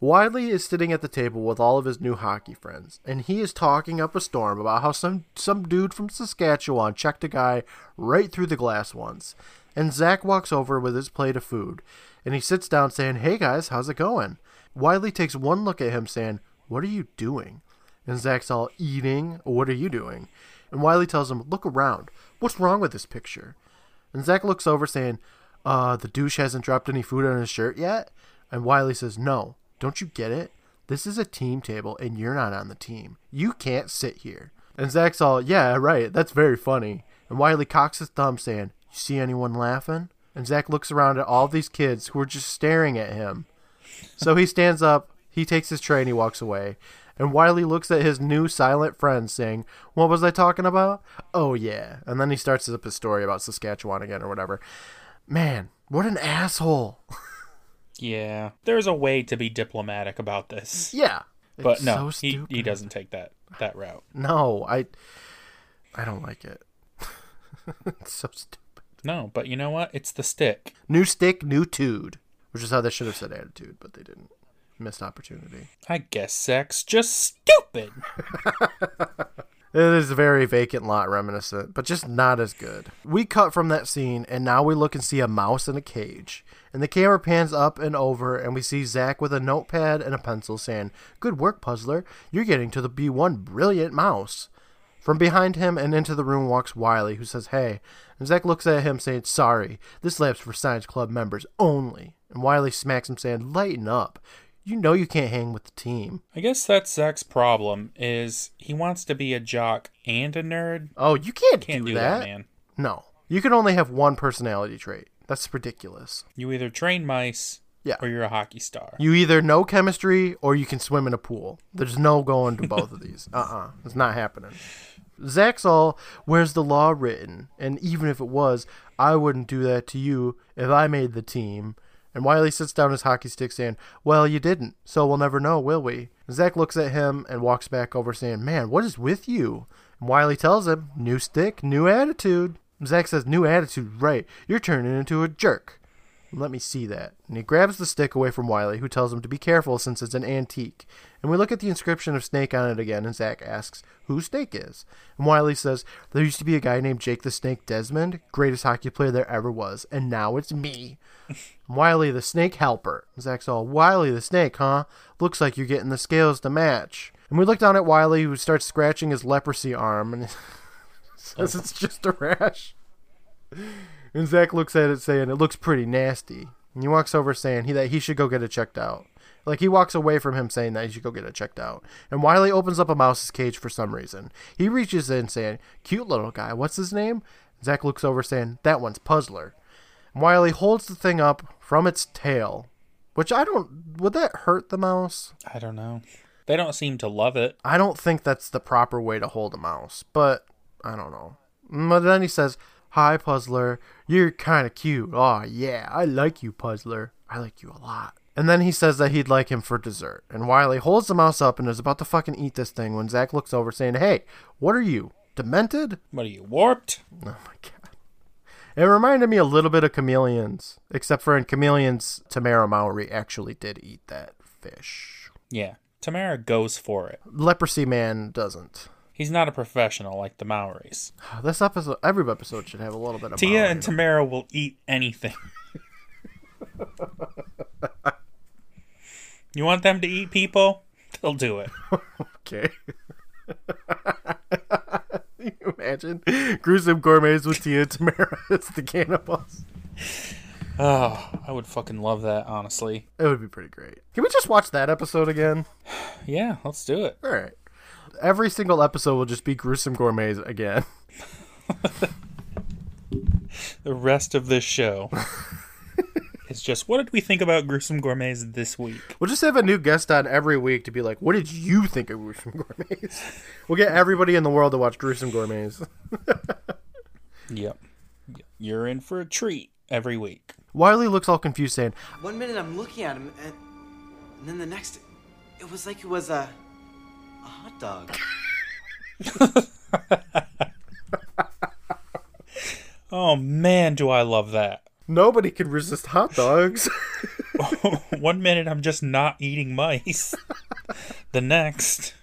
Wiley is sitting at the table with all of his new hockey friends, and he is talking up a storm about how some some dude from Saskatchewan checked a guy right through the glass once. And Zach walks over with his plate of food, and he sits down saying, "Hey guys, how's it going?" Wiley takes one look at him, saying, "What are you doing?" And Zach's all, "Eating. What are you doing?" And Wiley tells him, "Look around. What's wrong with this picture?" And Zach looks over, saying, "Uh, the douche hasn't dropped any food on his shirt yet." And Wiley says, "No." Don't you get it? This is a team table and you're not on the team. You can't sit here. And Zach's all, yeah, right, that's very funny. And Wiley cocks his thumb saying, You see anyone laughing? And Zach looks around at all these kids who are just staring at him. So he stands up, he takes his tray and he walks away. And Wiley looks at his new silent friend saying, What was I talking about? Oh, yeah. And then he starts up his story about Saskatchewan again or whatever. Man, what an asshole. Yeah, there's a way to be diplomatic about this. Yeah. but no, so he, he doesn't take that that route. No, I I don't like it. it's so stupid. No, but you know what? It's the stick. New stick, new tude. Which is how they should have said attitude, but they didn't. Missed opportunity. I guess sex just stupid. It is a very vacant lot reminiscent, but just not as good. We cut from that scene, and now we look and see a mouse in a cage. And the camera pans up and over, and we see Zach with a notepad and a pencil saying, Good work, puzzler. You're getting to the B1 brilliant mouse. From behind him and into the room walks Wiley, who says, Hey. And Zach looks at him saying, Sorry, this lab's for Science Club members only. And Wiley smacks him saying, Lighten up. You know you can't hang with the team. I guess that's Zach's problem is he wants to be a jock and a nerd. Oh, you can't, Can't do, do that. that, man. No. You can only have one personality trait. That's ridiculous. You either train mice Yeah. or you're a hockey star. You either know chemistry or you can swim in a pool. There's no going to both of these. Uh uh It's not happening. Zach's all, where's the law written? And even if it was, I wouldn't do that to you if I made the team. And Wiley sits down his hockey stick saying, Well, you didn't, so we'll never know, will we? Zach looks at him and walks back over saying, Man, what is with you? And Wiley tells him, New stick, new attitude. Zach says, New attitude, right. You're turning into a jerk. Let me see that. And he grabs the stick away from Wiley, who tells him to be careful since it's an antique. And we look at the inscription of Snake on it again, and Zach asks who Snake is. And Wiley says, There used to be a guy named Jake the Snake Desmond, greatest hockey player there ever was, and now it's me. Wiley the Snake Helper. Zach's all, Wiley the Snake, huh? Looks like you're getting the scales to match. And we look down at Wiley, who starts scratching his leprosy arm, and says it's just a rash. And Zach looks at it saying, It looks pretty nasty. And he walks over saying he, that he should go get it checked out. Like he walks away from him saying that he should go get it checked out. And Wiley opens up a mouse's cage for some reason. He reaches in saying, Cute little guy, what's his name? Zach looks over saying, That one's Puzzler. And Wiley holds the thing up from its tail. Which I don't would that hurt the mouse? I don't know. They don't seem to love it. I don't think that's the proper way to hold a mouse, but I don't know. But then he says, Hi, Puzzler. You're kind of cute. Aw, yeah, I like you, Puzzler. I like you a lot. And then he says that he'd like him for dessert. And Wiley holds the mouse up and is about to fucking eat this thing when Zach looks over saying, Hey, what are you? Demented? What are you, warped? Oh my god. It reminded me a little bit of Chameleons, except for in Chameleons, Tamara Mowry actually did eat that fish. Yeah. Tamara goes for it. Leprosy Man doesn't. He's not a professional like the Mowrys. This episode, every episode should have a little bit of Tia Mowry. and Tamara will eat anything. you want them to eat people? They'll do it. Okay. You imagine gruesome gourmets with Tia and Tamara as the cannibals? Oh, I would fucking love that, honestly. It would be pretty great. Can we just watch that episode again? Yeah, let's do it. All right. Every single episode will just be gruesome gourmets again. The rest of this show is just what did we think about gruesome gourmets this week? We'll just have a new guest on every week to be like, "What did you think of gruesome gourmets?" We'll get everybody in the world to watch gruesome gourmets. Yep. You're in for a treat every week. Wiley looks all confused, saying, One minute I'm looking at him, and, and then the next, it was like it was a, a hot dog. Oh man, do I love that. "Nobody can resist hot dogs." One minute I'm just not eating mice. the next,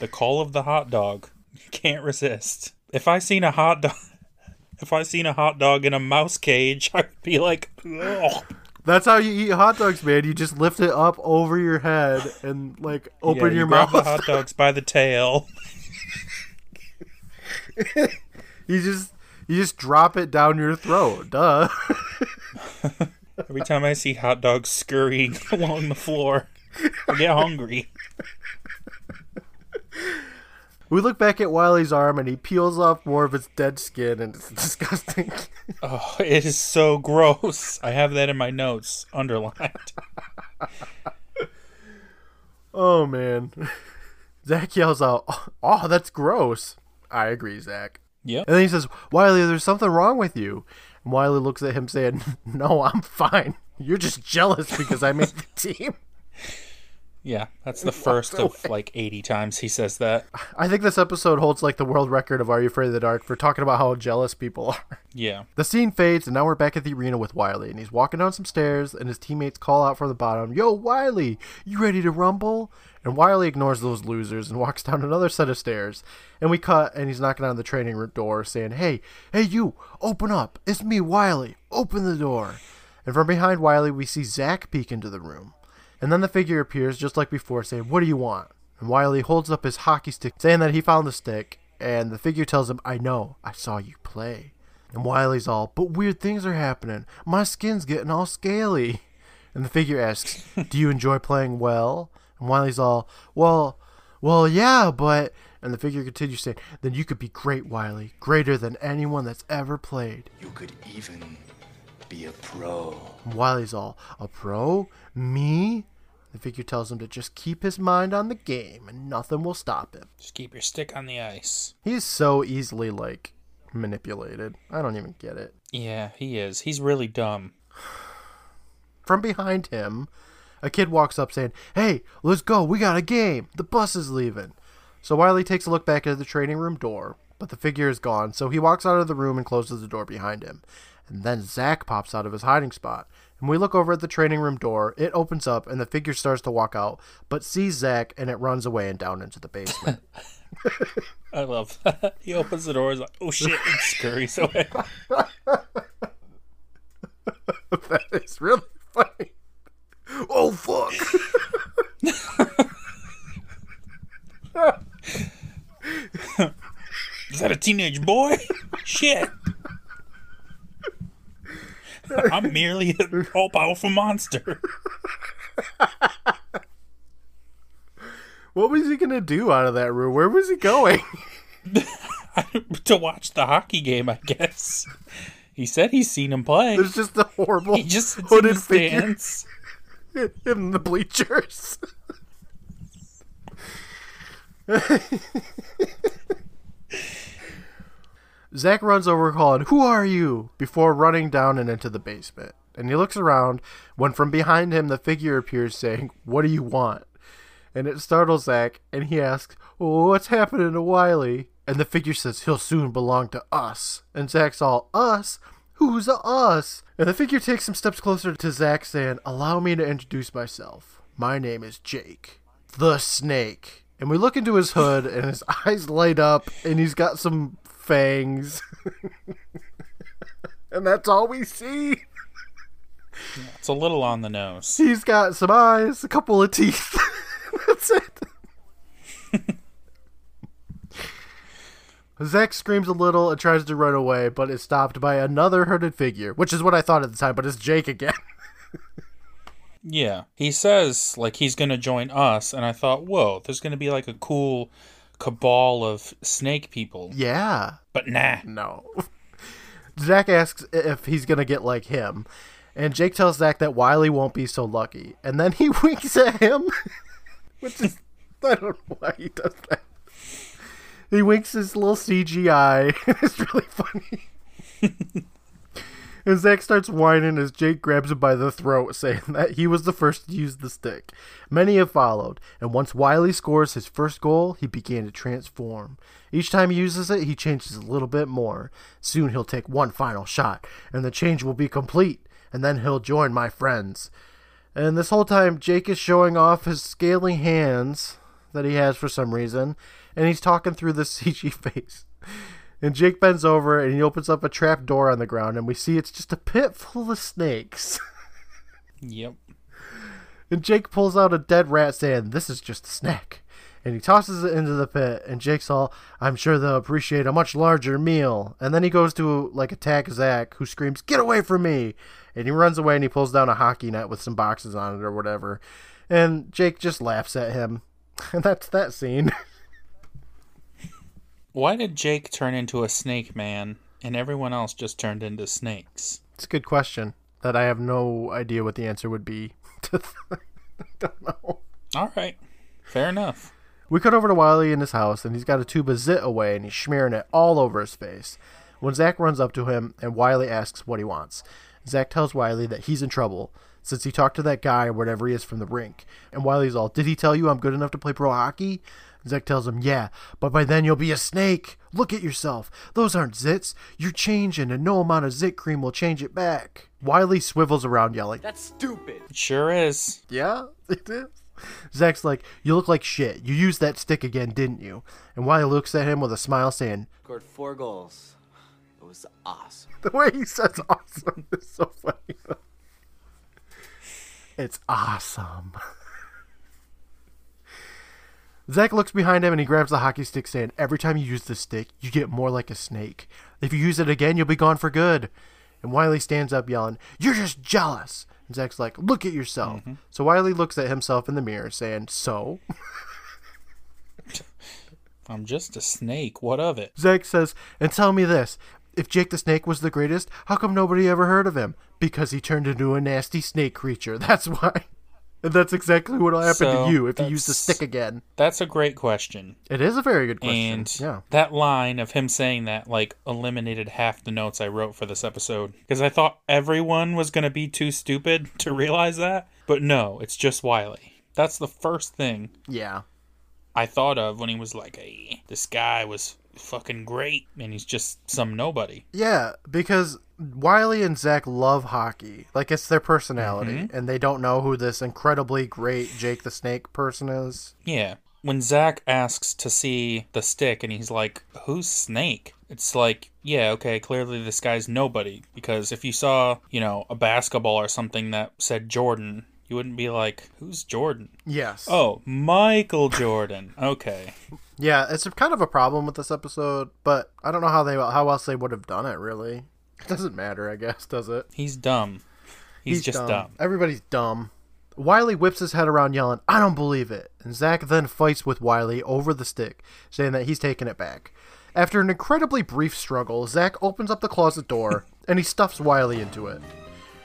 the call of the hot dog. Can't resist. If I seen a hot dog if I seen a hot dog in a mouse cage, I would be like, Ugh. That's how you eat hot dogs, man. You just lift it up over your head and like open Yeah, you your grab mouth. the hot dogs by the tail. you just you just drop it down your throat. Duh. Every time I see hot dogs scurrying along the floor, I get hungry. We look back at Wiley's arm and he peels off more of its dead skin and it's disgusting. Oh, it is so gross. I have that in my notes underlined. oh man. Zach yells out, "Oh, that's gross." I agree, Zach. Yep. And then he says, "Wiley, there's something wrong with you." And Wiley looks at him saying, "No, I'm fine. You're just jealous because I made the team." Yeah, that's the first of like 80 times he says that. I think this episode holds like the world record of Are You Afraid of the Dark for talking about how jealous people are. Yeah. The scene fades, and now we're back at the arena with Wiley, and he's walking down some stairs, and his teammates call out from the bottom, Yo, Wiley, you ready to rumble? And Wiley ignores those losers and walks down another set of stairs. And we cut, and he's knocking on the training room door, saying, Hey, hey, you, open up. It's me, Wiley. Open the door. And from behind Wiley, we see Zach peek into the room. And then the figure appears just like before, saying, What do you want? And Wiley holds up his hockey stick, saying that he found the stick, and the figure tells him, I know, I saw you play. And Wiley's all, But weird things are happening. My skin's getting all scaly. And the figure asks, Do you enjoy playing well? And Wiley's all, Well, well, yeah, but. And the figure continues saying, Then you could be great, Wiley. Greater than anyone that's ever played. You could even be a pro. And Wiley's all, A pro? Me? The figure tells him to just keep his mind on the game and nothing will stop him. Just keep your stick on the ice. He's so easily, like, manipulated. I don't even get it. Yeah, he is. He's really dumb. From behind him, a kid walks up saying, Hey, let's go. We got a game. The bus is leaving. So Wiley takes a look back at the training room door, but the figure is gone, so he walks out of the room and closes the door behind him. And then Zach pops out of his hiding spot. And we look over at the training room door. It opens up and the figure starts to walk out, but sees Zach and it runs away and down into the basement. I love that. He opens the door, he's like, oh shit, and scurries away. that is really funny. Oh fuck! Is that a teenage boy? shit. I'm merely an all powerful monster. What was he gonna do out of that room? Where was he going? to watch the hockey game, I guess. He said he's seen him play. There's just a horrible He just sits in hooded the stands. in the bleachers. Zach runs over calling, Who are you? before running down and into the basement. And he looks around when from behind him the figure appears saying, What do you want? And it startles Zach and he asks, What's happening to Wiley? And the figure says, He'll soon belong to us. And Zach's all, Us? Who's us? And the figure takes some steps closer to Zach, saying, Allow me to introduce myself. My name is Jake, the snake. And we look into his hood, and his eyes light up, and he's got some fangs. and that's all we see. It's a little on the nose. He's got some eyes, a couple of teeth. that's it. Zach screams a little and tries to run away, but is stopped by another hooded figure, which is what I thought at the time, but it's Jake again. Yeah. He says, like, he's going to join us, and I thought, whoa, there's going to be, like, a cool cabal of snake people. yeah. But nah. No. Zach asks if he's gonna get like him, and Jake tells Zach that Wiley won't be so lucky, and then he winks at him, which is I don't know why he does that. He winks his little CGI. it's really funny. And Zach starts whining as Jake grabs him by the throat, saying that he was the first to use the stick. Many have followed, and once Wiley scores his first goal, he began to transform. Each time he uses it, he changes a little bit more. Soon he'll take one final shot, and the change will be complete, and then he'll join my friends. And this whole time, Jake is showing off his scaly hands that he has for some reason, and he's talking through the CG face. And Jake bends over and he opens up a trap door on the ground, and we see it's just a pit full of snakes. Yep. And Jake pulls out a dead rat, saying, This is just a snack. And he tosses it into the pit, and Jake's all, I'm sure they'll appreciate a much larger meal. And then he goes to, like, attack Zach, who screams, Get away from me! And he runs away and he pulls down a hockey net with some boxes on it or whatever. And Jake just laughs at him. And that's that scene. Why did Jake turn into a snake man and everyone else just turned into snakes? It's a good question that I have no idea what the answer would be. to I don't know. All right. Fair enough. We cut over to Wiley in his house, and he's got a tube of zit away, and he's smearing it all over his face. When Zach runs up to him, and Wiley asks what he wants, Zach tells Wiley that he's in trouble since he talked to that guy or whatever he is from the rink. And Wiley's all, Did he tell you I'm good enough to play pro hockey? Zach tells him, Yeah, but by then you'll be a snake. Look at yourself. Those aren't zits. You're changing, and no amount of zit cream will change it back. Wiley swivels around yelling, That's stupid. It sure is. yeah, it is. Zach's like, You look like shit. You used that stick again, didn't you? And Wiley looks at him with a smile, saying, Scored four goals. It was awesome. The way he says awesome is so funny. it's awesome. Zach looks behind him and he grabs the hockey stick, saying, Every time you use this stick, you get more like a snake. If you use it again, you'll be gone for good. And Wiley stands up, yelling, You're just jealous. And Zach's like, Look at yourself. Mm-hmm. So Wiley looks at himself in the mirror, saying, So? I'm just a snake. What of it? Zach says, And tell me this if Jake the Snake was the greatest, how come nobody ever heard of him? Because he turned into a nasty snake creature. That's why. And that's exactly what will happen So, to you if you use the stick again. That's a great question. It is a very good question. And yeah. that line of him saying that like eliminated half the notes I wrote for this episode because I thought everyone was going to be too stupid to realize that, but no, it's just Wiley. That's the first thing Yeah. I thought of when he was like, "Hey, this guy was fucking great," and he's just some nobody. Yeah, because Wiley and Zach love hockey. Like it's their personality, mm-hmm. and they don't know who this incredibly great Jake the Snake person is. Yeah. When Zach asks to see the stick and he's like, Who's Snake? It's like, yeah, okay, clearly this guy's nobody. Because if you saw, you know, a basketball or something that said Jordan, you wouldn't be like, Who's Jordan? Yes. Oh, Michael Jordan. Okay. Yeah, it's kind of a problem with this episode, but I don't know how they how else they would have done it. Really, it doesn't matter, I guess, does it? He's dumb. He's, just dumb. Everybody's dumb. Wiley whips his head around, yelling, "I don't believe it!" And Zach then fights with Wiley over the stick, saying that he's taking it back. After an incredibly brief struggle, Zach opens up the closet door and he stuffs Wiley into it.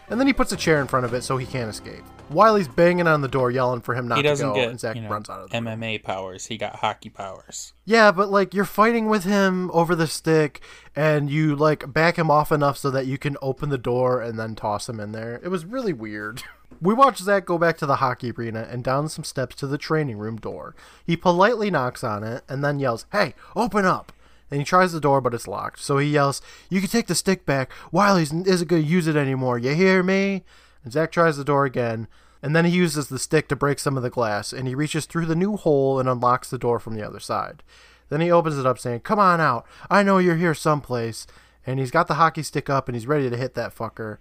And then he puts a chair in front of it so he can't escape. Wiley's banging on the door, yelling for him not He to doesn't go, get and Zach you know, runs out of the room. MMA powers. He got hockey powers. Yeah, but like you're fighting with him over the stick, and you like back him off enough so that you can open the door and then toss him in there. It was really weird. We watch Zach go back to the hockey arena and down some steps to the training room door. He politely knocks on it and then yells, Hey, open up! And he tries the door, but it's locked. So he yells, You can take the stick back. Wiley isn't going to use it anymore. You hear me? And Zach tries the door again, and then he uses the stick to break some of the glass, and he reaches through the new hole and unlocks the door from the other side. Then he opens it up, saying, Come on out. I know you're here someplace. And he's got the hockey stick up, and he's ready to hit that fucker.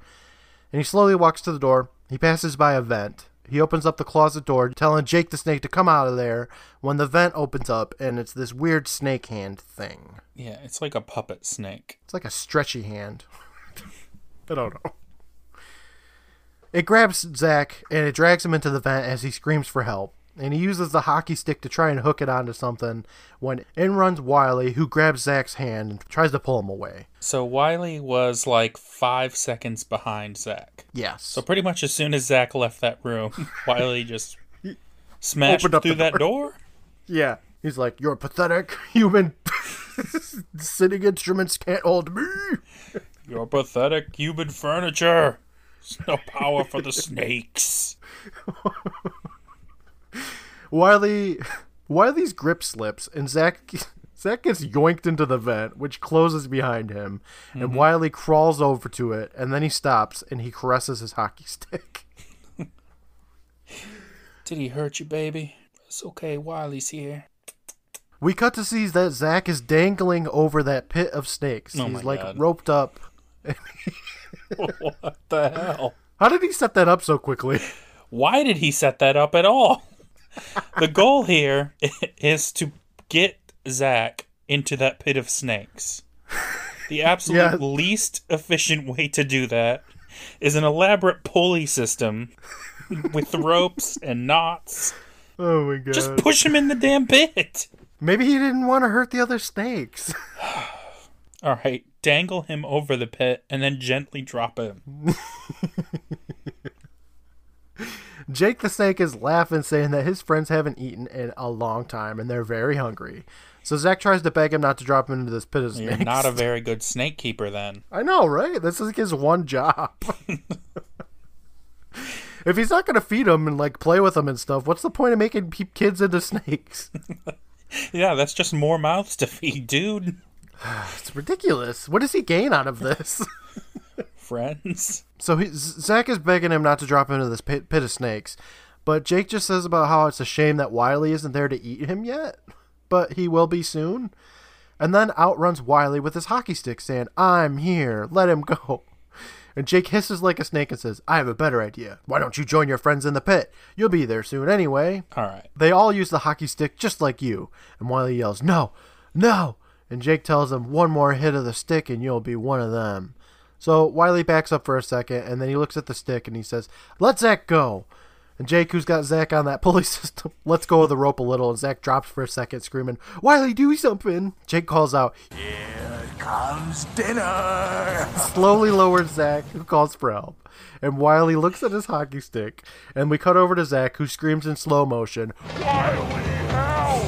And he slowly walks to the door. He passes by a vent. He opens up the closet door, telling Jake the snake to come out of there. When the vent opens up, and it's this weird snake hand thing. Yeah, it's like a puppet snake. It's like a stretchy hand. I don't know. It grabs Zach and it drags him into the vent as he screams for help. And he uses the hockey stick to try and hook it onto something when in runs Wiley, who grabs Zach's hand and tries to pull him away. So Wiley was like five seconds behind Zach. Yes. So pretty much as soon as Zach left that room, Wiley just smashed Opened up through the that door. door. yeah. He's like, You're pathetic. Human sitting instruments can't hold me. Your pathetic human furniture. There's no power for the snakes. Wiley Wiley's grip slips and Zach Zach gets yoinked into the vent, which closes behind him, and mm-hmm. Wiley crawls over to it, and then he stops and he caresses his hockey stick. Did he hurt you, baby? It's okay. Wiley's here. We cut to see that Zach is dangling over that pit of snakes. Oh He's like God. roped up. what the hell? How did he set that up so quickly? Why did he set that up at all? the goal here is to get Zach into that pit of snakes. The absolute Yeah. least efficient way to do that is an elaborate pulley system with ropes and knots. Oh my god. Just push him in the damn pit. Maybe he didn't want to hurt the other snakes. All right, dangle him over the pit and then gently drop him. Jake the snake is laughing, saying that his friends haven't eaten in a long time and they're very hungry. So Zach tries to beg him not to drop him into this pit of snakes. You're not a very good snake keeper then. I know, right? This is his one job. if he's not going to feed them and like play with them and stuff, what's the point of making kids into snakes? Yeah, that's just more mouths to feed, dude. It's ridiculous. What does he gain out of this? Friends. so he, Zach is begging him not to drop into this pit, pit of snakes, but Jake just says about how it's a shame that Wiley isn't there to eat him yet, but he will be soon. And then out runs Wiley with his hockey stick, saying, "I'm here. Let him go." And Jake hisses like a snake and says, I have a better idea. Why don't you join your friends in the pit? You'll be there soon anyway. All right. They all use the hockey stick just like you. And Wiley yells, No, no. And Jake tells him, One more hit of the stick and you'll be one of them. So Wiley backs up for a second and then he looks at the stick and he says, Let Zach go. And Jake, who's got Zach on that pulley system, lets go of the rope a little and Zach drops for a second, screaming, Wiley, do something. Jake calls out, Here Comes dinner. slowly lowers Zach, who calls for help. And Wiley looks at his hockey stick, and we cut over to Zach, who screams in slow motion, Wiley, help!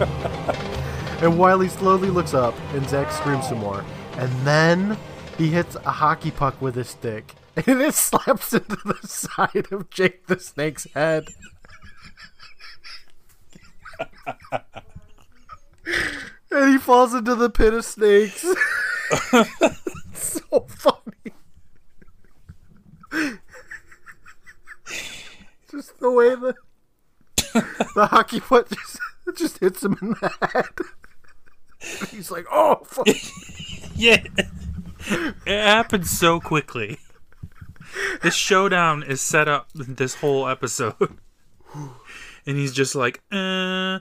and Wiley slowly looks up, and Zach screams some more. And then he hits a hockey puck with his stick, and it slaps into the side of Jake the Snake's head. and he falls into the pit of snakes. so funny. just the way the the hockey puck just, just hits him in the head. He's like, "Oh, fuck. Yeah. It happened so quickly. This showdown is set up this whole episode. And he's just like, uh,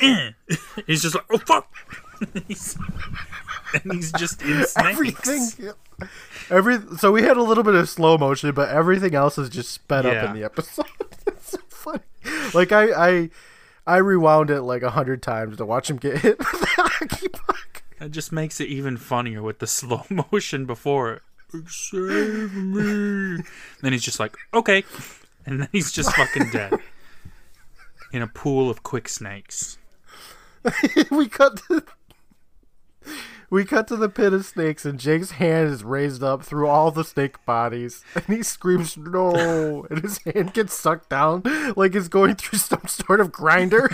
eh. He's just like, oh fuck. he's, and he's just in snakes. everything." Every so we had a little bit of slow motion, but everything else is just sped up in the episode. it's so funny. Like I I I rewound it like a hundred times to watch him get hit with the hockey puck. That just makes it even funnier with the slow motion before it. Save me. then he's just like, okay. And then he's just fucking dead. In a pool of quick snakes. we cut to we cut to the pit of snakes and Jake's hand is raised up through all the snake bodies and he screams no and his hand gets sucked down like it's going through some sort of grinder.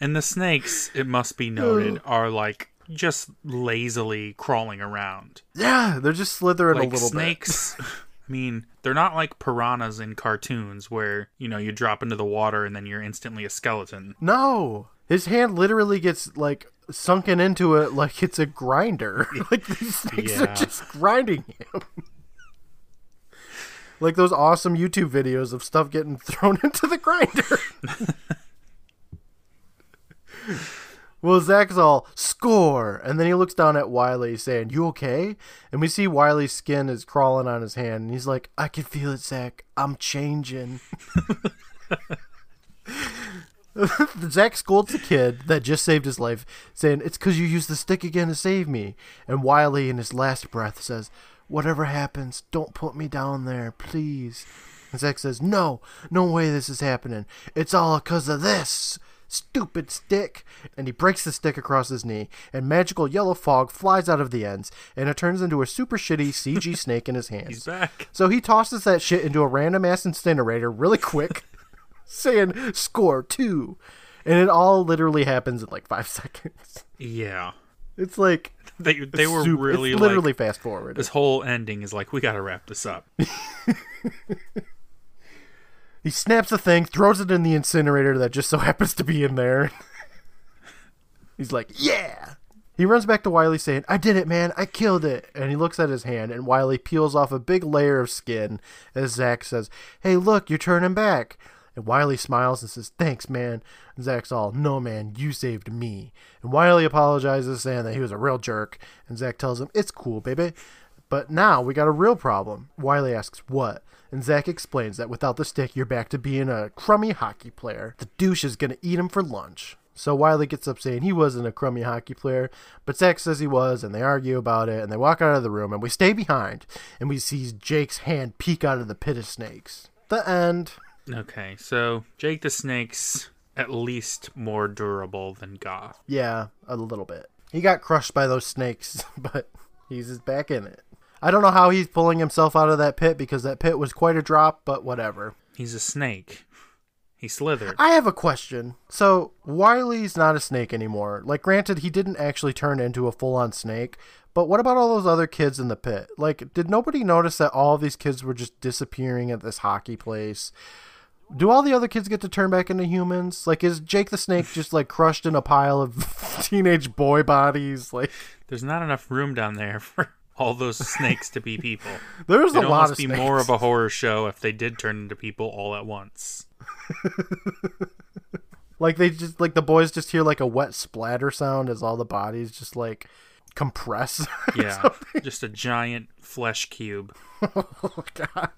And the snakes, it must be noted, are like just lazily crawling around. yeah, they're just slithering Like a little snakes, I mean, they're not like piranhas in cartoons where, you know, you drop into the water and then you're instantly a skeleton. No. His hand literally gets like sunken into it like it's a grinder. like these snakes Yeah. are just grinding him. like those awesome YouTube videos of stuff getting thrown into the grinder. well, Zach's all score, and then he looks down at Wiley saying, "You okay?" And we see Wiley's skin is crawling on his hand, and he's like, "I can feel it, Zach. I'm changing." Zach scolds the kid that just saved his life, saying, It's because you used the stick again to save me. And Wiley, in his last breath, says, Whatever happens, don't put me down there, please. And Zach says, No, no way this is happening. It's all because of this. Stupid stick. And he breaks the stick across his knee, and magical yellow fog flies out of the ends, and it turns into a super shitty CG snake in his hands. He's back. So he tosses that shit into a random ass incinerator really quick, saying score two. And it all literally happens in like five seconds. Yeah. It's like They they were super- really it's literally like fast forward. this whole ending is like we got to wrap this up. He snaps the thing, throws it in the incinerator that just so happens to be in there. He's like, yeah. He runs back to Wiley saying, I did it, man. I killed it. And he looks at his hand, and Wiley peels off a big layer of skin as Zach says, Hey, look, you're turning back. And Wiley smiles and says, Thanks, man. And Zach's all, No, man, you saved me. And Wiley apologizes, saying that he was a real jerk. And Zach tells him, It's cool, baby. But now we got a real problem. Wiley asks, What? And Zach explains that without the stick, you're back to being a crummy hockey player. The douche is going to eat him for lunch. So Wiley gets up saying he wasn't a crummy hockey player, but Zach says he was, and they argue about it, and they walk out of the room, and we stay behind, and we see Jake's hand peek out of the pit of snakes. The end. Okay, so Jake the Snake's at least more durable than Goth. Yeah, a little bit. He got crushed by those snakes, but he's just back in it. I don't know how he's pulling himself out of that pit because that pit was quite a drop, but whatever. He's a snake. He slithered. I have a question. So Wiley's not a snake anymore. Like, granted, he didn't actually turn into a full-on snake, but what about all those other kids in the pit? Like, did nobody notice that all these kids were just disappearing at this hockey place? Do all the other kids get to turn back into humans? Like, is Jake the Snake just like crushed in a pile of teenage boy bodies? Like, There's not enough room down there for all those snakes to be people. there's It'd a lot of be snakes. more of a horror show if they did turn into people all at once. Like they just like the boys just hear like a wet splatter sound as all the bodies just like compress. Yeah, just a giant flesh cube. oh god.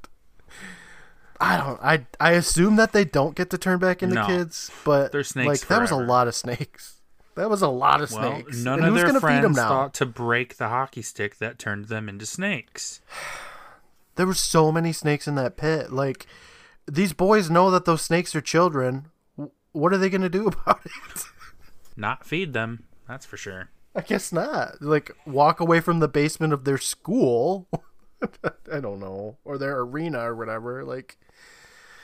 I don't. I I assume that they don't get to turn back into No. kids, but They're snakes like that was a lot of snakes. That was a lot of Well, snakes. none and of who's their gonna feed them friends thought to break the hockey stick that turned them into snakes. There were so many snakes in that pit. Like these boys know that those snakes are children. What are they gonna do about it? Not feed them, that's for sure. I guess not. Like walk away from the basement of their school. I don't know, or their arena or whatever. Like,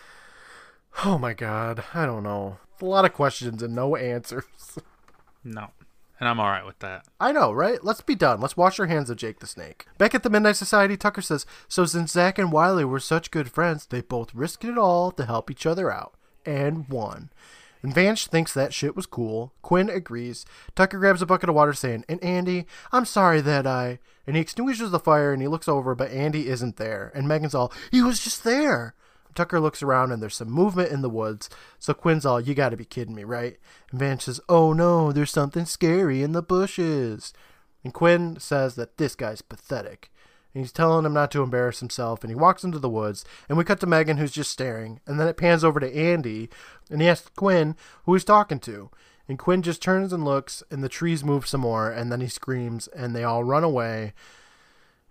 oh my god, I don't know. A lot of questions and no answers. No. and I'm all right with that. I know, right? Let's be done. Let's wash our hands of Jake the Snake. Back at the Midnight Society, Tucker says, So since Zach and Wiley were such good friends, they both risked it all to help each other out. And won. And Vance thinks that shit was cool. Quinn agrees. Tucker grabs a bucket of water, saying, And Andy, I'm sorry that I. And he extinguishes the fire and he looks over, but Andy isn't there. And Megan's all, He was just there. Tucker looks around and there's some movement in the woods. So Quinn's all, You gotta be kidding me, right? And Vance says, Oh no, there's something scary in the bushes. And Quinn says that this guy's pathetic. And he's telling him not to embarrass himself, and he walks into the woods. And we cut to Megan, who's just staring. And then it pans over to Andy, and he asks Quinn who he's talking to. And Quinn just turns and looks, and the trees move some more, and then he screams, and they all run away.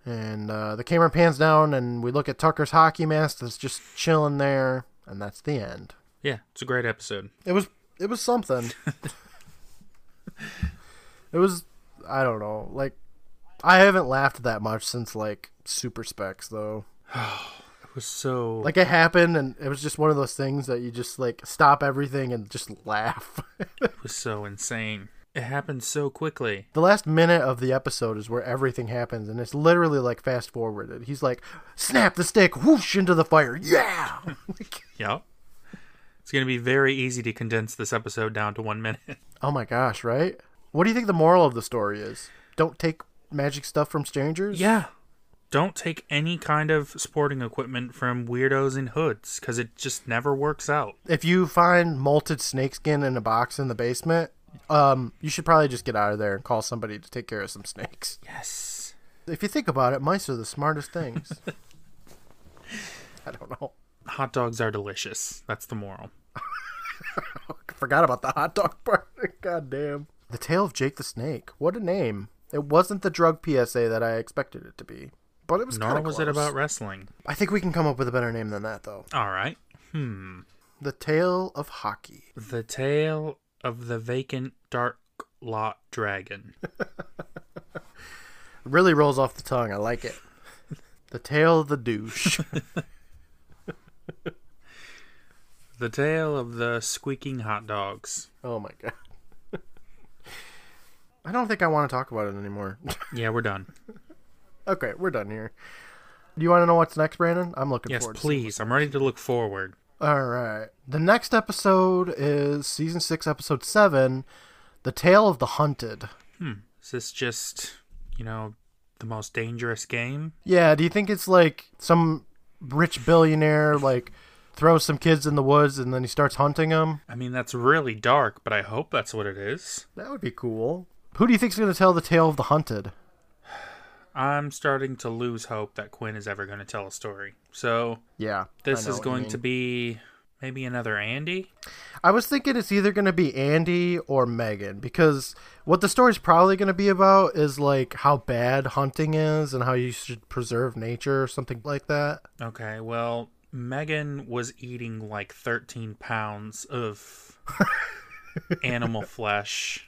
And uh, the camera pans down, and we look at Tucker's hockey mask that's just chilling there, and that's the end. Yeah, it's a great episode. It was it was something. it was I don't know, like I haven't laughed that much since like Super Specs though. It was so Like it happened and it was just one of those things that you just like stop everything and just laugh. it was so insane. It happened so quickly. the last minute of the episode is where everything happens and it's literally like fast forwarded. He's like snap the stick, whoosh into the fire. Yeah. Yep. It's gonna be very easy to condense this episode down to one minute. oh my gosh, right? What do you think the moral of the story is? Don't take magic stuff from strangers? Yeah. Don't take any kind of sporting equipment from weirdos in hoods because it just never works out. if you find molted snakeskin in a box in the basement, um, you should probably just get out of there and call somebody to take care of some snakes. Yes. If you think about it, mice are the smartest things. I don't know. Hot dogs are delicious. That's the moral. Forgot about the hot dog part. God damn. The Tale of Jake the Snake. What a name. It wasn't the drug PSA that I expected it to be, but it was Nor kind of was it about wrestling. I think we can come up with a better name than that, though. All right. Hmm. The Tale of Hockey. The Tale of the Vacant Dark Lot Dragon. really rolls off the tongue. I like it. The Tale of the Douche. The Tale of the Squeaking Hot Dogs. Oh my god. I don't think I want to talk about it anymore. Yeah, we're done. okay, we're done here. Do you want to know what's next, Brandon? I'm looking Yes, forward to seeing please. I'm ready to look forward. All right. The next episode is season 6 episode 7, The Tale of the Hunted. Hmm. Is this just, you know, the most dangerous game? Yeah, do you think it's like some rich billionaire like throws some kids in the woods and then he starts hunting them? I mean, that's really dark, but I hope that's what it is. That would be cool. Who do you think's going to tell the tale of the hunted? I'm starting to lose hope that Quinn is ever going to tell a story. So, Yeah. this is going to be maybe another Andy? I was thinking it's either going to be Andy or Megan because what the story's probably going to be about is like how bad hunting is and how you should preserve nature or something like that. Okay, well, Megan was eating like 13 pounds of animal flesh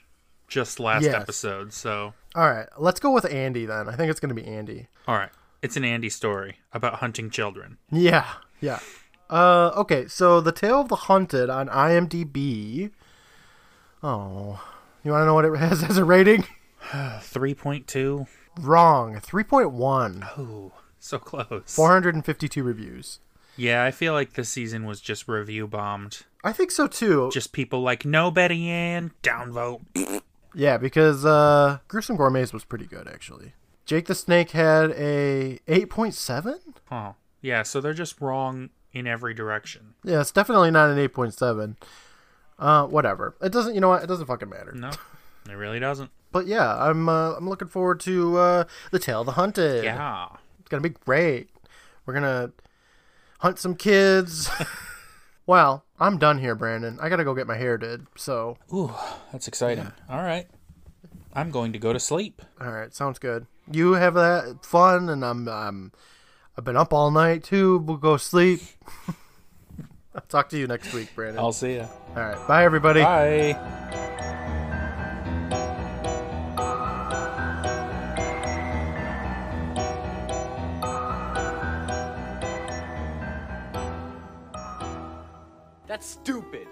just last Yes. episode. So, All right, let's go with Andy then. I think it's going to be Andy. all right. It's an Andy story about hunting children. Yeah, yeah. Uh, okay, so the Tale of the Hunted on IMDb. Oh, you want to know what it has as a rating? 3.2. Wrong, three point one. Ooh, so close. Four hundred and fifty-two reviews. Yeah, I feel like this season was just review bombed. I think so too. Just people like, no Betty Ann, downvote. Yeah, because uh, Gruesome Gourmets was pretty good actually. Jake the Snake had a eight point seven. Oh, yeah, so they're just wrong in every direction. Yeah, it's definitely not an eight point seven. Uh, whatever. It doesn't. You know what? It doesn't fucking matter. No, it really doesn't. But yeah, I'm uh, I'm looking forward to uh, the Tale of the Hunted. Yeah. It's gonna be great. We're gonna hunt some kids. well, I'm done here, Brandon. I gotta go get my hair did. So, Ooh, that's exciting. All right. I'm going to go to sleep. all right, sounds good. You have that fun, and I'm um, I've been up all night too. We'll go sleep. I'll talk to you next week, Brandon. I'll see you. all right, bye everybody. Bye. Stupid.